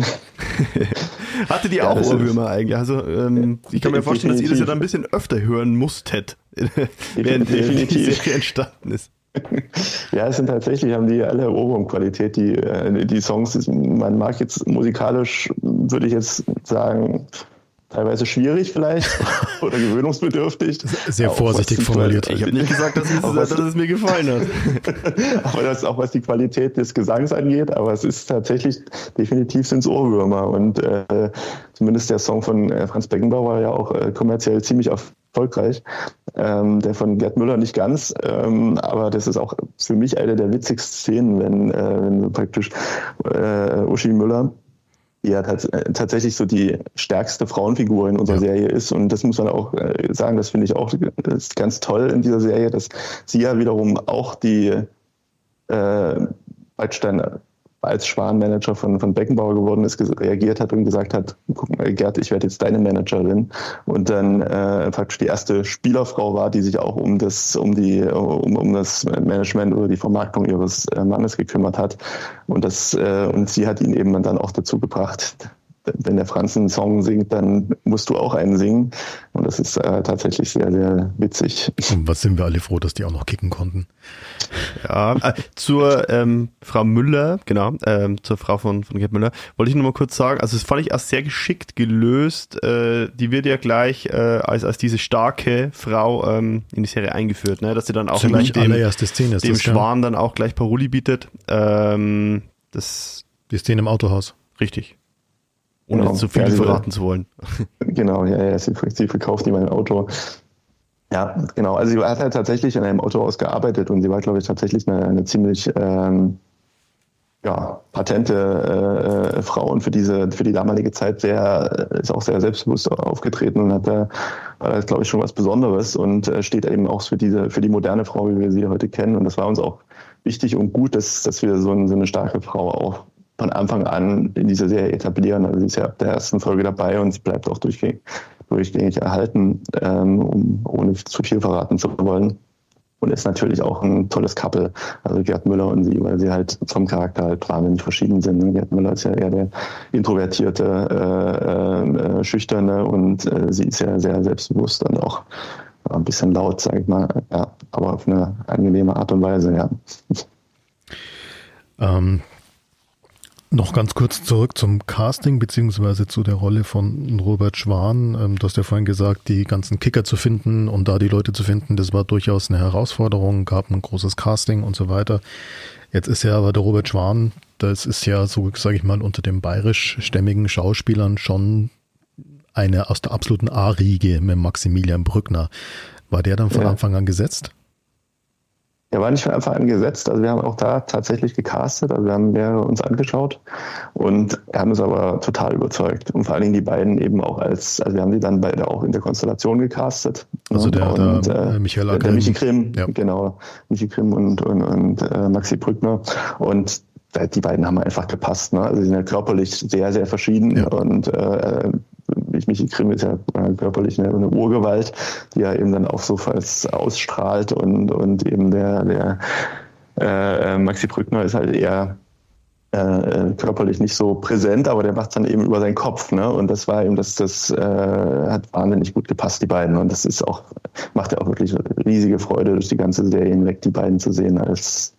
S4: Hatte die ja, auch Ohrwürmer eigentlich? Also ähm, ich kann mir vorstellen, dass ihr das ja dann ein bisschen öfter hören musstet, während die Serie entstanden ist.
S5: Ja, es sind tatsächlich, haben die alle Ohrwurmqualität, die, äh, die Songs. Man mag jetzt musikalisch, würde ich jetzt sagen, teilweise schwierig vielleicht oder gewöhnungsbedürftig.
S3: Sehr vorsichtig formuliert.
S4: Ich habe nicht gesagt, dass es, dass es mir gefallen hat.
S5: aber das ist auch was die Qualität des Gesangs angeht, aber es ist tatsächlich, definitiv sind es Ohrwürmer und äh, zumindest der Song von äh, Franz Beckenbauer war ja auch äh, kommerziell ziemlich erfolgreich. Ähm, der von Gerd Müller nicht ganz, ähm, aber das ist auch für mich eine der witzigsten Szenen, wenn, äh, wenn praktisch äh, Uschi Müller die ja äh, tatsächlich so die stärkste Frauenfigur in unserer ja. Serie ist. Und das muss man auch äh, sagen, das finde ich auch ganz toll in dieser Serie, dass sie ja wiederum auch die äh, Waldsteiner als Schwan-Manager von, von Beckenbauer geworden ist, reagiert hat und gesagt hat, guck mal, Gerd, ich werde jetzt deine Managerin. Und dann äh, praktisch die erste Spielerfrau war, die sich auch um das, um die, um, um das Management oder die Vermarktung ihres äh, Mannes gekümmert hat. Und das, äh, und sie hat ihn eben dann auch dazu gebracht, wenn der Franz einen Song singt, dann musst du auch einen singen. Und das ist äh, tatsächlich sehr, sehr witzig.
S3: Und was sind wir alle froh, dass die auch noch kicken konnten.
S4: Ja, äh, zur ähm, Frau Müller, genau, ähm, zur Frau von, von Gerd Müller, wollte ich nur mal kurz sagen, also das fand ich auch sehr geschickt gelöst. Äh, die wird ja gleich äh, als, als diese starke Frau ähm, in die Serie eingeführt, ne? dass sie dann auch
S3: Ziemlich
S4: gleich dem,
S3: allererste Szene
S4: dem
S3: das, ja.
S4: Schwan dann auch gleich Paroli bietet. Ähm, das
S3: Die Szene im Autohaus.
S4: richtig. Ohne
S5: Genau.
S4: zu viel
S5: Ja, sie-
S4: verraten zu wollen.
S5: Genau, ja, ja, sie, sie verkauft ihm ein Auto. Ja, genau. Also sie hat halt tatsächlich in einem Autohaus gearbeitet und sie war, glaube ich, tatsächlich eine, eine ziemlich ähm, ja, patente äh, Frau und für diese, für die damalige Zeit sehr, äh, ist auch sehr selbstbewusst aufgetreten und hat da, war das, glaube ich, schon was Besonderes und äh, steht eben auch für diese, für die moderne Frau, wie wir sie heute kennen. Und das war uns auch wichtig und gut, dass, dass wir so, ein, so eine starke Frau auch von Anfang an in dieser Serie etablieren. Also sie ist ja ab der ersten Folge dabei und sie bleibt auch durchgängig, durchgängig erhalten, ähm, um, ohne zu viel verraten zu wollen. Und ist natürlich auch ein tolles Couple. Also Gerd Müller und sie, weil sie halt vom Charakter halt wahnsinnig verschieden sind. Gerd Müller ist ja eher der introvertierte, äh, äh, schüchterne und äh, sie ist ja sehr selbstbewusst und auch ein bisschen laut, sag ich mal. Ja, aber auf eine angenehme Art und Weise, ja.
S3: Ähm, noch ganz kurz zurück zum Casting beziehungsweise zu der Rolle von Robert Schwan. Ähm, du hast ja vorhin gesagt, die ganzen Kicker zu finden und da die Leute zu finden, das war durchaus eine Herausforderung, gab ein großes Casting und so weiter. Jetzt ist ja aber der Robert Schwan, das ist ja so, sage ich mal, unter den bayerischstämmigen Schauspielern schon eine aus der absoluten A-Riege mit Maximilian Brückner. War der dann von
S5: Ja.
S3: Anfang an gesetzt?
S5: Er war nicht von Anfang an gesetzt. Also wir haben auch da tatsächlich gecastet. Also wir haben mehrere uns angeschaut und haben uns aber total überzeugt. Und vor allen Dingen die beiden eben auch als, also wir haben die dann beide auch in der Konstellation gecastet.
S3: Also der-
S5: und,
S3: der, äh, Michael
S5: der,
S3: Ackermann.
S5: Michi Grimm,
S3: Ja.
S5: genau. Michi Grimm und, und, und äh, Maxi Brückner. Und die beiden haben einfach gepasst. Ne? Also sie sind ja körperlich sehr, sehr verschieden.
S3: Ja.
S5: Und äh, Michi Grimm ist ja äh, körperlich eine, eine Urgewalt, die ja eben dann auch so als ausstrahlt und, und eben der, der äh, Maxi Brückner ist halt eher äh, körperlich nicht so präsent, aber der macht dann eben über seinen Kopf, ne? Und das war eben, das, das äh, hat wahnsinnig gut gepasst, die beiden. Und das ist auch, macht ja auch wirklich riesige Freude, durch die ganze Serie hinweg die beiden zu sehen als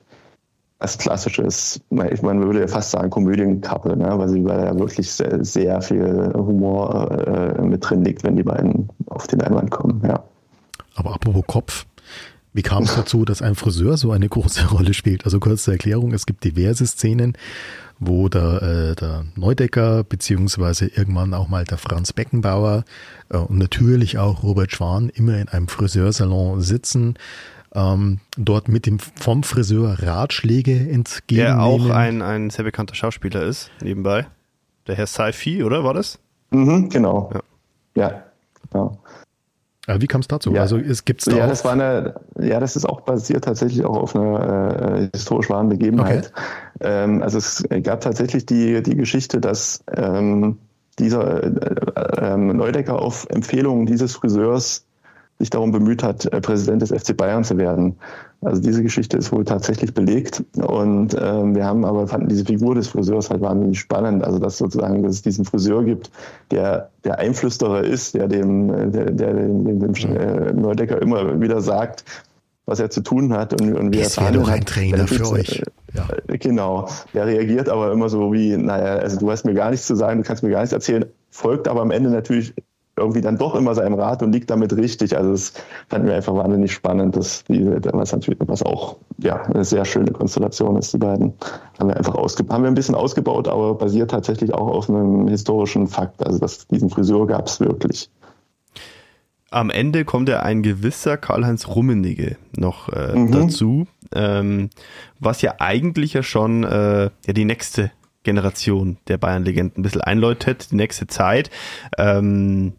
S5: als klassisches, ich meine, man würde ja fast sagen Komödiencouple, ne? weil sie weil da wirklich sehr, sehr viel Humor äh, mit drin liegt, wenn die beiden auf die Leinwand kommen, ja.
S3: Aber apropos Kopf, wie kam es dazu, dass ein Friseur so eine große Rolle spielt? Also kurze Erklärung, es gibt diverse Szenen, wo der, äh, der Neudecker beziehungsweise irgendwann auch mal der Franz Beckenbauer äh, und natürlich auch Robert Schwan immer in einem Friseursalon sitzen, ähm, dort mit dem vom Friseur Ratschläge entgegennehmen.
S4: Der auch ein, ein sehr bekannter Schauspieler ist, nebenbei. Der Herr Saifi, oder war das?
S5: Mhm, genau.
S4: Ja.
S5: Ja, genau.
S3: Aber wie kam es dazu?
S5: Ja.
S3: Also es gibt's da
S5: Ja, das war eine, ja, das ist auch basiert tatsächlich auch auf einer äh, historisch wahren Begebenheit. Ähm, also es gab tatsächlich die, die Geschichte, dass ähm, dieser äh, ähm, Neudecker auf Empfehlung dieses Friseurs sich darum bemüht hat, äh, Präsident des FC Bayern zu werden. Also diese Geschichte ist wohl tatsächlich belegt und ähm, wir haben aber fanden diese Figur des Friseurs halt wahnsinnig spannend. Also dass sozusagen, dass es diesen Friseur gibt, der der Einflüsterer ist, der dem äh, der, der dem, dem, dem äh, Neudecker immer wieder sagt, was er zu tun hat und, und wie er
S3: wäre doch ein. Trainer für euch. Ja.
S5: Genau. Der reagiert aber immer so wie, naja, also du hast mir gar nichts zu sagen, du kannst mir gar nichts erzählen, folgt aber am Ende natürlich irgendwie dann doch immer seinem Rat und liegt damit richtig. Also das fanden wir einfach wahnsinnig spannend, dass die, was natürlich, was auch ja eine sehr schöne Konstellation ist, die beiden. Haben wir einfach ausge haben wir ein bisschen ausgebaut, aber basiert tatsächlich auch auf einem historischen Fakt. Also dass diesen Friseur gab es wirklich.
S4: Am Ende kommt ja ein gewisser Karl-Heinz Rummenigge noch äh,
S5: Mhm.
S4: dazu, ähm, was ja eigentlich ja schon äh, ja die nächste Generation der Bayern-Legenden ein bisschen einläutet, die nächste Zeit. Ähm,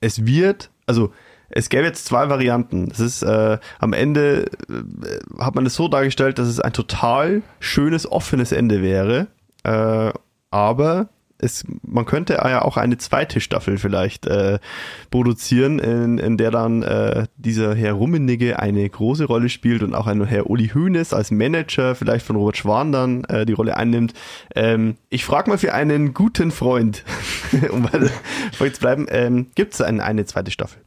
S4: es wird, also es gäbe jetzt zwei Varianten. Das ist äh, am Ende äh, hat man es so dargestellt, dass es ein total schönes offenes Ende wäre, äh, aber es, man könnte ja auch eine zweite Staffel vielleicht äh, produzieren, in, in der dann äh, dieser Herr Rummenigge eine große Rolle spielt und auch ein Herr Uli Hoeneß als Manager vielleicht von Robert Schwan dann äh, die Rolle einnimmt. Ähm, ich frage mal für einen guten Freund, um bei zu bleiben, ähm, gibt es ein, eine zweite Staffel?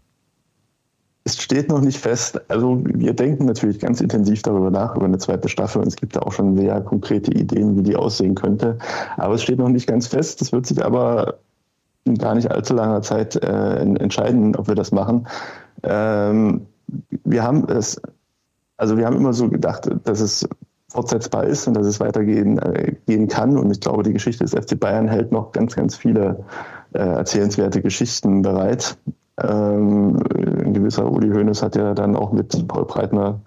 S5: Es steht noch nicht fest. Also wir denken natürlich ganz intensiv darüber nach, über eine zweite Staffel. Und es gibt da auch schon sehr konkrete Ideen, wie die aussehen könnte. Aber es steht noch nicht ganz fest. Das wird sich aber in gar nicht allzu langer Zeit äh, entscheiden, ob wir das machen. Ähm, wir haben es, also wir haben immer so gedacht, dass es fortsetzbar ist und dass es weitergehen äh, gehen kann. Und ich glaube, die Geschichte des FC Bayern hält noch ganz, ganz viele äh, erzählenswerte Geschichten bereit. Ähm, ein gewisser Uli Hoeneß hat ja dann auch mit Paul Breitner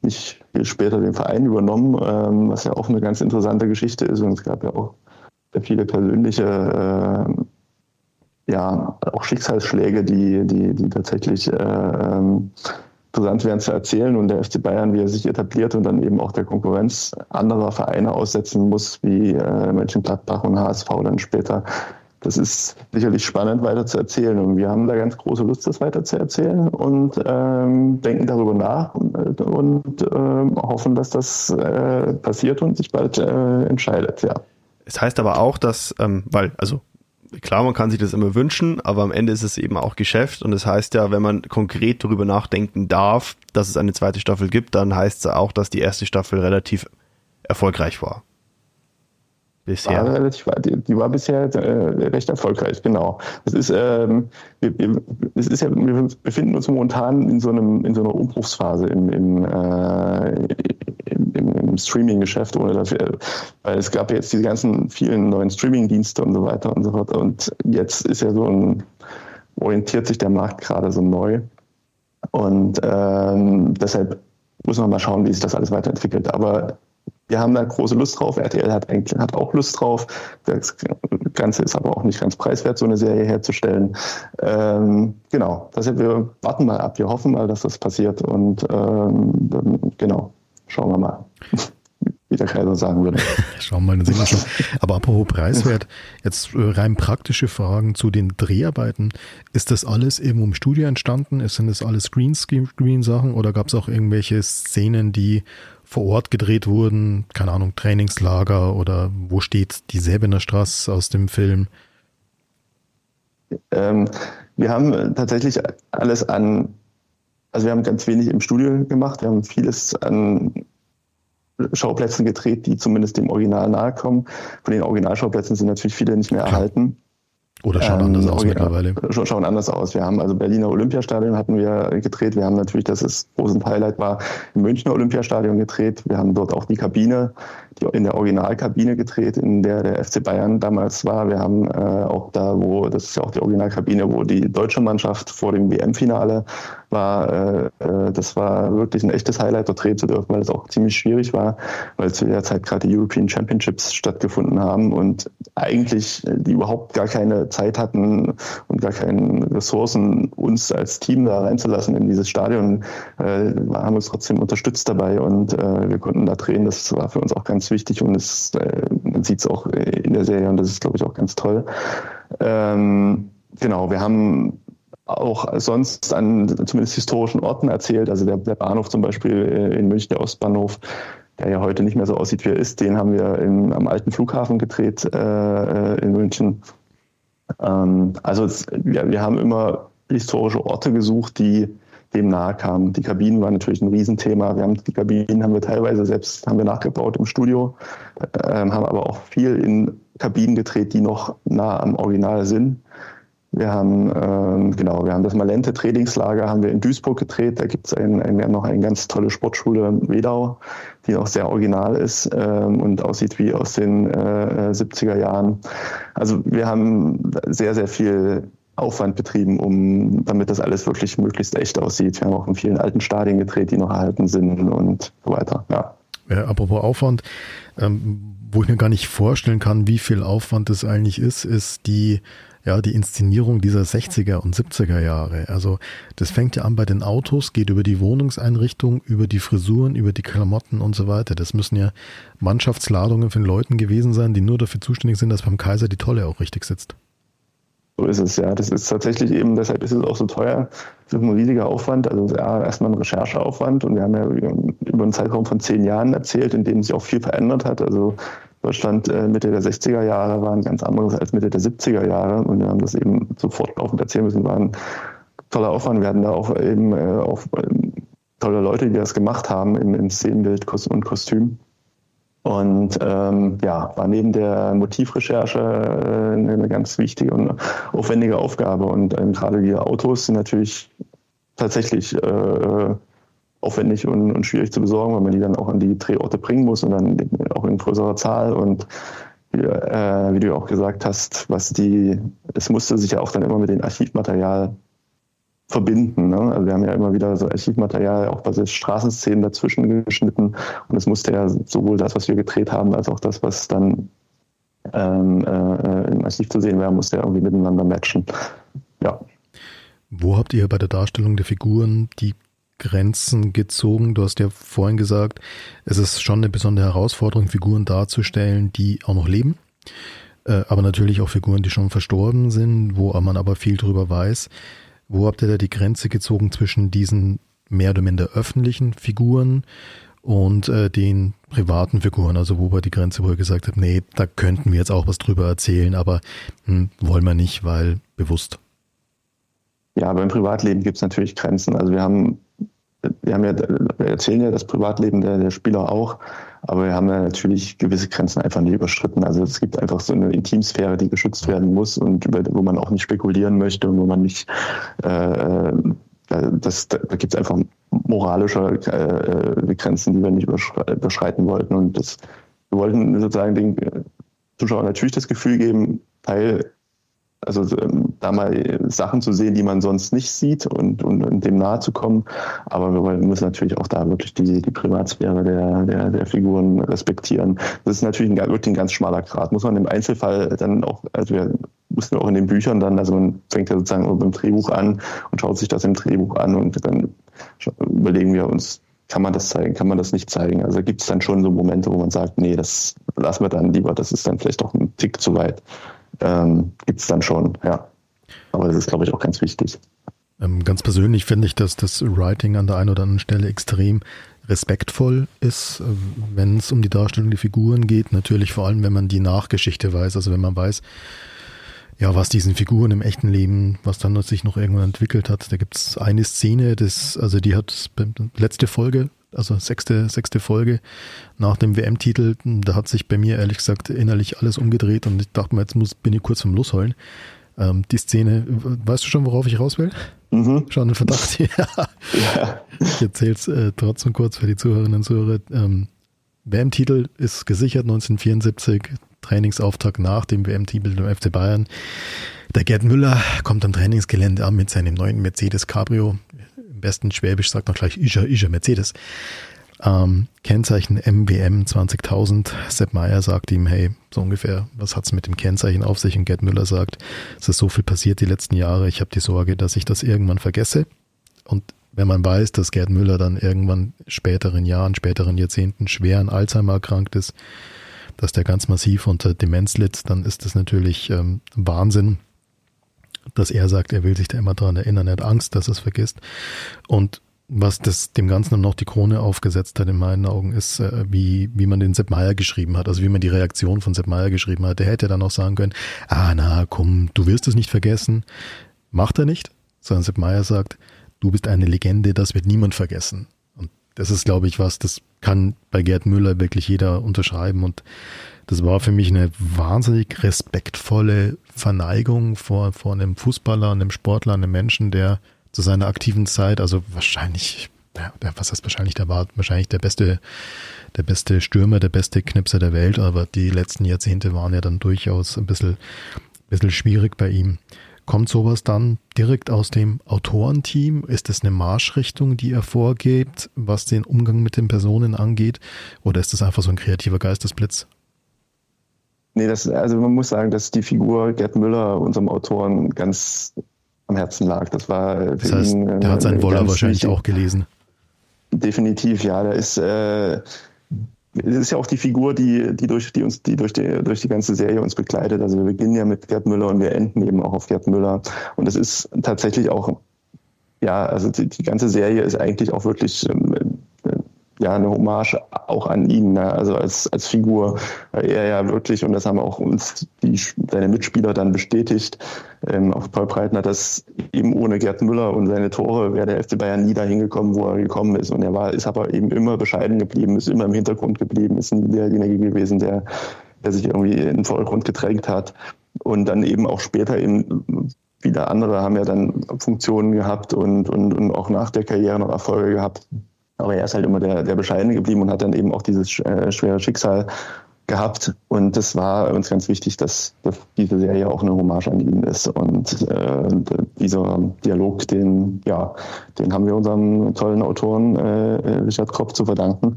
S5: nicht viel später den Verein übernommen, ähm, was ja auch eine ganz interessante Geschichte ist. Und es gab ja auch viele persönliche, äh, ja, auch Schicksalsschläge, die, die, die tatsächlich äh, ähm, interessant wären zu erzählen. Und der FC Bayern, wie er sich etabliert und dann eben auch der Konkurrenz anderer Vereine aussetzen muss, wie äh, Mönchengladbach und HSV dann später, das ist sicherlich spannend weiter zu erzählen. Und wir haben da ganz große Lust, das weiter zu erzählen und ähm, denken darüber nach und, und ähm, hoffen, dass das äh, passiert und sich bald äh, entscheidet, ja.
S4: Es heißt aber auch, dass, ähm, weil, also klar, man kann sich das immer wünschen, aber am Ende ist es eben auch Geschäft und das heißt ja, wenn man konkret darüber nachdenken darf, dass es eine zweite Staffel gibt, dann heißt es auch, dass die erste Staffel relativ erfolgreich war.
S5: Bisher. War relativ, die, die war bisher äh, recht erfolgreich, genau. Es ist, ähm, wir, wir, es ist ja, wir befinden uns momentan in so einem in so einer Umbruchsphase im, im, äh, im, im Streaming-Geschäft, ohne dafür, weil es gab jetzt diese ganzen vielen neuen Streaming-Dienste und so weiter und so fort. Und jetzt ist ja so ein orientiert sich der Markt gerade so neu. Und ähm, deshalb muss man mal schauen, wie sich das alles weiterentwickelt. Aber wir haben da große Lust drauf. RTL hat, hat auch Lust drauf. Das Ganze ist aber auch nicht ganz preiswert, so eine Serie herzustellen. Ähm, genau, deshalb wir warten mal ab. Wir hoffen mal, dass das passiert und ähm, dann, genau, schauen wir mal. Wie der Kaiser sagen würde.
S3: Schauen wir mal, dann sehen wir schon. Aber apropos preiswert, jetzt äh, rein praktische Fragen zu den Dreharbeiten. Ist das alles irgendwo im Studio entstanden? Sind das alles Greenscreen-Sachen oder gab es auch irgendwelche Szenen, die vor Ort gedreht wurden, keine Ahnung, Trainingslager oder wo steht die Säbener Straße aus dem Film?
S5: Ähm, wir haben tatsächlich alles an, also wir haben ganz wenig im Studio gemacht, wir haben vieles an Schauplätzen gedreht, die zumindest dem Original nahe kommen. Von den Originalschauplätzen sind natürlich viele nicht mehr Klar. erhalten.
S3: Oder schauen ähm, anders aus ja, mittlerweile?
S5: Schauen anders aus. Wir haben also Berliner Olympiastadion hatten wir gedreht. Wir haben natürlich, das ist großes Highlight war, im Münchner Olympiastadion gedreht. Wir haben dort auch die Kabine, die in der Originalkabine gedreht, in der der FC Bayern damals war. Wir haben äh, auch da, wo, das ist ja auch die Originalkabine, wo die deutsche Mannschaft vor dem WM-Finale war, äh, das war wirklich ein echtes Highlight, dort drehen zu dürfen, weil es auch ziemlich schwierig war, weil zu der Zeit gerade die European Championships stattgefunden haben und eigentlich die überhaupt gar keine Zeit hatten und gar keine Ressourcen, uns als Team da reinzulassen in dieses Stadion, äh, haben uns trotzdem unterstützt dabei und äh, wir konnten da drehen. Das war für uns auch ganz wichtig und es, äh, man sieht es auch in der Serie und das ist, glaube ich, auch ganz toll. Ähm, genau, wir haben auch sonst an zumindest historischen Orten erzählt. Also der, der Bahnhof zum Beispiel äh, in München, der Ostbahnhof, der ja heute nicht mehr so aussieht, wie er ist, den haben wir im, am alten Flughafen gedreht äh, äh in München. Ähm, also es, ja, wir haben immer historische Orte gesucht, die dem nahe kamen. Die Kabinen waren natürlich ein Riesenthema. Wir haben die Kabinen haben wir teilweise selbst haben wir nachgebaut im Studio, äh, haben aber auch viel in Kabinen gedreht, die noch nah am Original sind. Wir haben, ähm, genau, wir haben das Malente Trainingslager haben wir in Duisburg gedreht. Da gibt es ein, ein, noch eine ganz tolle Sportschule Wedau, die auch sehr original ist ähm, und aussieht wie aus den äh, 70er Jahren. Also wir haben sehr, sehr viel Aufwand betrieben, um damit das alles wirklich möglichst echt aussieht. Wir haben auch in vielen alten Stadien gedreht, die noch erhalten sind und so weiter. Ja.
S3: ja apropos Aufwand, ähm, wo ich mir gar nicht vorstellen kann, wie viel Aufwand das eigentlich ist, ist die Ja, die Inszenierung dieser 60er und 70er Jahre. Also das fängt ja an bei den Autos, geht über die Wohnungseinrichtung, über die Frisuren, über die Klamotten und so weiter. Das müssen ja Mannschaftsladungen von Leuten gewesen sein, die nur dafür zuständig sind, dass beim Kaiser die Tolle auch richtig sitzt.
S5: So ist es, ja. Das ist tatsächlich eben, deshalb ist es auch so teuer. Es ist ein riesiger Aufwand. Also ja, erstmal ein Rechercheaufwand und wir haben ja über einen Zeitraum von zehn Jahren erzählt, in dem sich auch viel verändert hat. Also Deutschland äh, Mitte der 60er Jahre war ein ganz anderes als Mitte der 70er Jahre und wir haben das eben so fortlaufend erzählen müssen. War ein toller Aufwand. Wir hatten da auch eben äh, auch ähm, tolle Leute, die das gemacht haben im, im Szenenbild und Kostüm. Und ähm, ja, war neben der Motivrecherche äh, eine ganz wichtige und aufwendige Aufgabe. Und ähm, gerade die Autos sind natürlich tatsächlich äh, aufwendig und, und, schwierig zu besorgen, weil man die dann auch an die Drehorte bringen muss und dann auch in größerer Zahl. Und wie, äh, wie du auch gesagt hast, was die, es musste sich ja auch dann immer mit dem Archivmaterial verbinden. Ne? Also wir haben ja immer wieder so Archivmaterial, auch bei Straßenszenen dazwischen geschnitten. Und es musste ja sowohl das, was wir gedreht haben, als auch das, was dann ähm, äh, im Archiv zu sehen wäre, musste ja irgendwie miteinander matchen. Ja.
S3: Wo habt ihr bei der Darstellung der Figuren die Grenzen gezogen? Du hast ja vorhin gesagt, es ist schon eine besondere Herausforderung, Figuren darzustellen, die auch noch leben. Äh, aber natürlich auch Figuren, die schon verstorben sind, wo man aber viel drüber weiß. Wo habt ihr da die Grenze gezogen zwischen diesen mehr oder minder öffentlichen Figuren und äh, den privaten Figuren? Also wo war die Grenze, wo ihr gesagt habt, nee, da könnten wir jetzt auch was drüber erzählen, aber hm, wollen wir nicht, weil bewusst.
S5: Ja, beim Privatleben gibt es natürlich Grenzen. Also wir haben, wir haben ja, wir erzählen ja das Privatleben der, der Spieler auch, aber wir haben ja natürlich gewisse Grenzen einfach nicht überschritten. Also es gibt einfach so eine Intimsphäre, die geschützt werden muss und über, wo man auch nicht spekulieren möchte und wo man nicht äh, äh das, da gibt es einfach moralische äh, Grenzen, die wir nicht überschreiten wollten. Und das, wir wollten sozusagen den Zuschauern natürlich das Gefühl geben, Teil also ähm, da mal Sachen zu sehen, die man sonst nicht sieht und, und, und dem nahe zu kommen. Aber wir müssen natürlich auch da wirklich die, die Privatsphäre der, der, der Figuren respektieren. Das ist natürlich ein, wirklich ein ganz schmaler Grad. Muss man im Einzelfall dann auch, also wir mussten auch in den Büchern dann, also man fängt ja sozusagen beim Drehbuch an und schaut sich das im Drehbuch an und dann überlegen wir uns, kann man das zeigen, kann man das nicht zeigen. Also gibt es dann schon so Momente, wo man sagt, nee, das lassen wir dann lieber, das ist dann vielleicht auch ein Tick zu weit ähm, gibt es dann schon, ja. Aber das ist, glaube ich, auch ganz wichtig.
S3: Ähm, ganz persönlich finde ich, dass das Writing an der einen oder anderen Stelle extrem respektvoll ist, äh, wenn es um die Darstellung der Figuren geht. Natürlich vor allem, wenn man die Nachgeschichte weiß, also wenn man weiß, ja, was diesen Figuren im echten Leben, was dann sich noch irgendwann entwickelt hat. Da gibt es eine Szene, das, also die hat letzte Folge also sechste, sechste Folge nach dem WM-Titel, da hat sich bei mir ehrlich gesagt innerlich alles umgedreht und ich dachte mir, jetzt muss, bin ich kurz vom Losheulen. Ähm, die Szene, weißt du schon, worauf ich raus will? Mhm. Schon ein Verdacht hier. ja. Ich erzähle es äh, trotzdem kurz für die Zuhörerinnen und Zuhörer. Ähm, WM-Titel ist gesichert 1974, Trainingsauftakt nach dem WM-Titel dem FC Bayern. Der Gerd Müller kommt am Trainingsgelände an mit seinem neuen Mercedes Cabrio im besten Schwäbisch sagt man gleich Ischer, Ischer Mercedes. Ähm, Kennzeichen MWM 20.000. Sepp Meyer sagt ihm, hey, so ungefähr, was hat's mit dem Kennzeichen auf sich? Und Gerd Müller sagt, es ist so viel passiert die letzten Jahre, ich habe die Sorge, dass ich das irgendwann vergesse. Und wenn man weiß, dass Gerd Müller dann irgendwann späteren Jahren, späteren Jahrzehnten schwer an Alzheimer erkrankt ist, dass der ganz massiv unter Demenz litt, dann ist das natürlich ähm, Wahnsinn dass er sagt, er will sich da immer dran erinnern, er hat Angst, dass er es vergisst. Und was das dem Ganzen noch die Krone aufgesetzt hat in meinen Augen, ist, äh, wie, wie man den Sepp Meier geschrieben hat, also wie man die Reaktion von Sepp Meier geschrieben hat. Der hätte dann auch sagen können, ah na komm, du wirst es nicht vergessen. Macht er nicht, sondern Sepp Meier sagt, du bist eine Legende, das wird niemand vergessen. Und das ist, glaube ich, was, das kann bei Gerd Müller wirklich jeder unterschreiben und das war für mich eine wahnsinnig respektvolle Verneigung vor, vor einem Fußballer, einem Sportler, einem Menschen, der zu seiner aktiven Zeit, also wahrscheinlich, ja, was heißt wahrscheinlich, der war wahrscheinlich der beste, der beste Stürmer, der beste Knipser der Welt, aber die letzten Jahrzehnte waren ja dann durchaus ein bisschen, ein bisschen schwierig bei ihm. Kommt sowas dann direkt aus dem Autorenteam? Ist es eine Marschrichtung, die er vorgibt, was den Umgang mit den Personen angeht? Oder ist es einfach so ein kreativer Geistesblitz?
S5: nee, das, also man muss sagen, dass die Figur Gerd Müller, unserem Autoren, ganz am Herzen lag. Das war
S3: das heißt, ihn. Der hat seinen Woller wahrscheinlich auch gelesen.
S5: Definitiv, ja. Da ist, äh, es ist ja auch die Figur, die, die durch die uns, die durch die, durch die ganze Serie uns begleitet. Also wir beginnen ja mit Gerd Müller und wir enden eben auch auf Gerd Müller. Und es ist tatsächlich auch, ja, also die, die ganze Serie ist eigentlich auch wirklich ähm, ja eine Hommage auch an ihn, ne? also als, als Figur. Weil er ja wirklich, und das haben auch uns die, seine Mitspieler dann bestätigt, ähm, auch Paul Breitner, dass eben ohne Gerd Müller und seine Tore wäre der FC Bayern nie dahin gekommen, wo er gekommen ist. Und er war, ist aber eben immer bescheiden geblieben, ist immer im Hintergrund geblieben, ist derjenige gewesen, der, der sich irgendwie in den Vordergrund gedrängt hat. Und dann eben auch später eben wieder andere haben ja dann Funktionen gehabt und, und, und auch nach der Karriere noch Erfolge gehabt. Aber er ist halt immer der, der Bescheidene geblieben und hat dann eben auch dieses äh, schwere Schicksal gehabt. Und das war uns ganz wichtig, dass, dass diese Serie auch eine Hommage an ihn ist. Und äh, dieser Dialog, den, ja, den haben wir unserem tollen Autoren äh, Richard Kropp zu verdanken.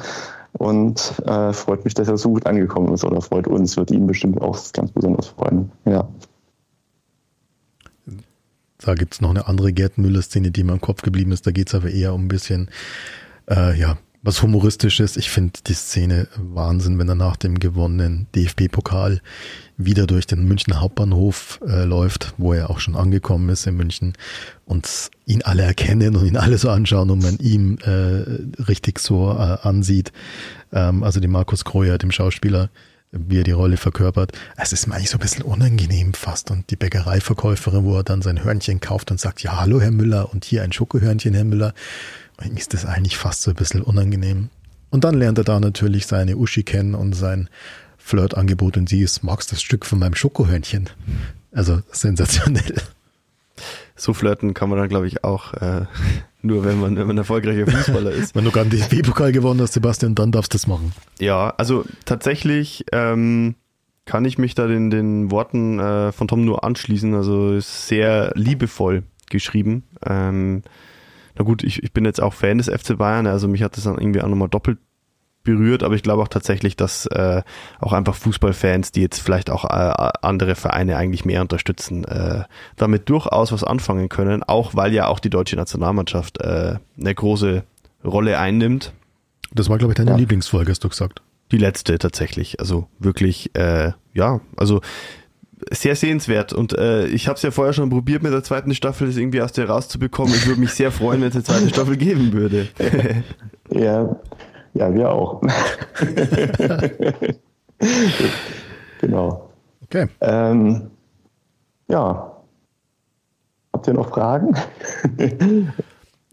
S5: Und äh, freut mich, dass er so gut angekommen ist oder freut uns, wird ihn bestimmt auch ganz besonders freuen. Ja.
S3: Da gibt es noch eine andere Gerd Müller-Szene, die mir im Kopf geblieben ist. Da geht es aber eher um ein bisschen äh, ja, was humoristisches. Ich finde die Szene Wahnsinn, wenn er nach dem gewonnenen DFB-Pokal wieder durch den Münchner Hauptbahnhof äh, läuft, wo er auch schon angekommen ist in München und ihn alle erkennen und ihn alle so anschauen und man ihm äh, richtig so äh, ansieht. Ähm, also dem Markus Kreuer, dem Schauspieler, wie er die Rolle verkörpert. Es ist mir eigentlich so ein bisschen unangenehm fast. Und die Bäckereiverkäuferin, wo er dann sein Hörnchen kauft und sagt, ja, hallo Herr Müller und hier ein Schokohörnchen, Herr Müller. Ist das eigentlich fast so ein bisschen unangenehm. Und dann lernt er da natürlich seine Uschi kennen und sein Flirtangebot und sie ist, magst das Stück von meinem Schokohörnchen? Also sensationell.
S4: So flirten kann man dann, glaube ich, auch äh, nur, wenn man, wenn man erfolgreicher Fußballer ist.
S3: wenn du gerade den DFB-Pokal gewonnen hast, Sebastian, dann darfst du das machen.
S4: Ja, also tatsächlich ähm, kann ich mich da den, den Worten äh, von Tom nur anschließen. Also ist sehr liebevoll geschrieben. Ähm, na gut, ich, ich bin jetzt auch Fan des FC Bayern, also mich hat das dann irgendwie auch nochmal doppelt berührt, aber ich glaube auch tatsächlich, dass äh, auch einfach Fußballfans, die jetzt vielleicht auch äh, andere Vereine eigentlich mehr unterstützen, äh, damit durchaus was anfangen können, auch weil ja auch die deutsche Nationalmannschaft äh, eine große Rolle einnimmt.
S3: Das war, glaube ich, deine ja. Lieblingsfolge, hast du gesagt.
S4: Die letzte tatsächlich. Also wirklich, äh, ja, also sehr sehenswert. Und äh, ich habe es ja vorher schon probiert mit der zweiten Staffel, das irgendwie aus der rauszubekommen. Ich würde mich sehr freuen, wenn es eine zweite Staffel geben würde.
S5: ja, ja, wir auch. genau.
S3: Okay.
S5: Ähm, ja. Habt ihr noch Fragen?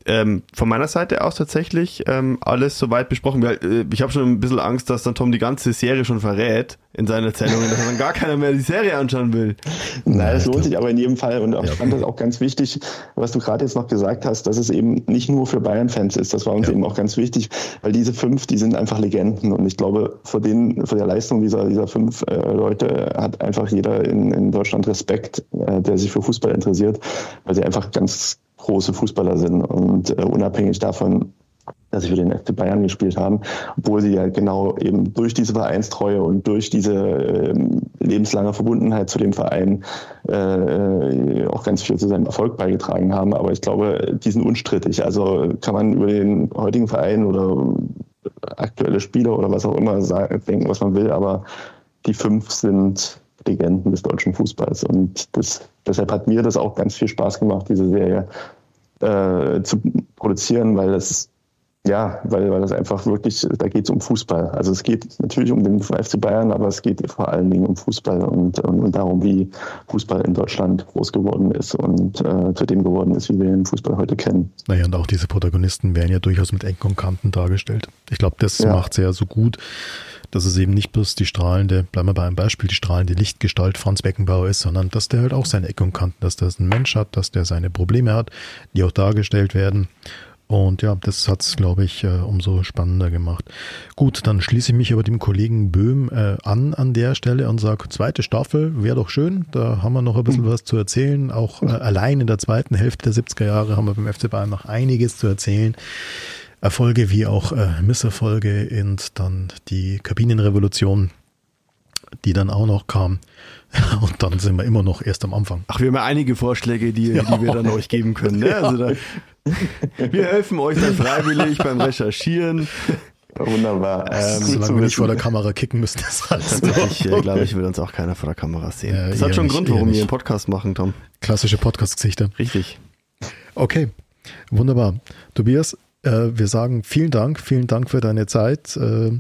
S4: Ähm, von meiner Seite aus tatsächlich ähm, alles soweit besprochen. Äh, ich habe schon ein bisschen Angst, dass dann Tom die ganze Serie schon verrät in seinen Erzählungen, dass dann gar keiner mehr die Serie anschauen will.
S5: Nein, es lohnt sich aber in jedem Fall. Und ich fand das auch ganz wichtig, was du gerade jetzt noch gesagt hast, dass es eben nicht nur für Bayern-Fans ist. Das war uns ja. eben auch ganz wichtig, weil diese fünf, die sind einfach Legenden. Und ich glaube, vor, den, vor der Leistung dieser, dieser fünf äh, Leute hat einfach jeder in, in Deutschland Respekt, äh, der sich für Fußball interessiert, weil sie einfach ganz große Fußballer sind und äh, unabhängig davon, dass sie für den FC Bayern gespielt haben, obwohl sie ja genau eben durch diese Vereinstreue und durch diese äh, lebenslange Verbundenheit zu dem Verein äh, auch ganz viel zu seinem Erfolg beigetragen haben. Aber ich glaube, die sind unstrittig. Also kann man über den heutigen Verein oder aktuelle Spieler oder was auch immer sagen, denken, was man will, aber die fünf sind Legenden des deutschen Fußballs. Und das, deshalb hat mir das auch ganz viel Spaß gemacht, diese Serie äh, zu produzieren, weil das ja, weil, weil das einfach wirklich, da geht es um Fußball. Also es geht natürlich um den FC Bayern, aber es geht vor allen Dingen um Fußball und, und, und darum, wie Fußball in Deutschland groß geworden ist und äh, zu dem geworden ist, wie wir den Fußball heute kennen.
S3: Naja, und auch diese Protagonisten werden ja durchaus mit Ecken und Kanten dargestellt. Ich glaube, das ja. macht es ja so gut, dass es eben nicht bloß die strahlende, bleiben wir bei einem Beispiel, die strahlende Lichtgestalt Franz Beckenbauer ist, sondern dass der halt auch seine Ecken und Kanten, dass der ein Mensch hat, dass der seine Probleme hat, die auch dargestellt werden. Und ja, das hat es, glaube ich, äh, umso spannender gemacht. Gut, dann schließe ich mich aber dem Kollegen Böhm äh, an an der Stelle und sage, zweite Staffel wäre doch schön. Da haben wir noch ein bisschen was zu erzählen. Auch äh, allein in der zweiten Hälfte der 70er Jahre haben wir beim FC Bayern noch einiges zu erzählen. Erfolge wie auch äh, Misserfolge und dann die Kabinenrevolution. die dann auch noch kam. Und dann sind wir immer noch erst am Anfang.
S4: Ach, wir haben ja einige Vorschläge, die, die wir dann euch geben können. Ne? Also da, wir helfen euch dann freiwillig beim Recherchieren.
S5: Wunderbar.
S3: Ähm, solange wir nicht vor der Kamera kicken müssen, ist alles
S4: Ich äh, glaube, ich will uns auch keiner vor der Kamera sehen. Ja, das hat schon einen Grund, warum wir einen Podcast machen, Tom.
S3: Klassische Podcast-Gesichter.
S4: Richtig.
S3: Okay, wunderbar. Tobias, äh, wir sagen vielen Dank, vielen Dank für deine Zeit. Äh,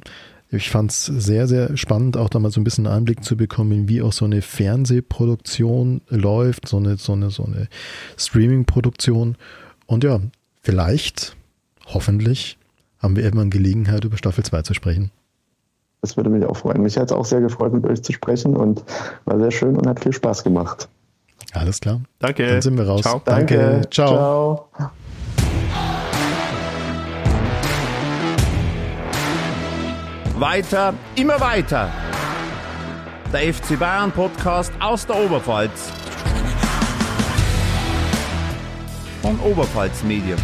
S3: ich fand es sehr, sehr spannend, auch da mal so ein bisschen Einblick zu bekommen, wie auch so eine Fernsehproduktion läuft, so eine, so eine, so eine Streaming-Produktion. Und ja, vielleicht, hoffentlich, haben wir irgendwann Gelegenheit, über Staffel 2 zu sprechen.
S5: Das würde mich auch freuen. Mich hat es auch sehr gefreut, mit euch zu sprechen und war sehr schön und hat viel Spaß gemacht.
S3: Alles klar.
S4: Danke.
S3: Dann sind wir raus.
S4: Ciao.
S3: Danke.
S5: Danke. Ciao. Ciao.
S1: Weiter, immer weiter. Der FC Bayern Podcast aus der Oberpfalz. Von Oberpfalz Medien.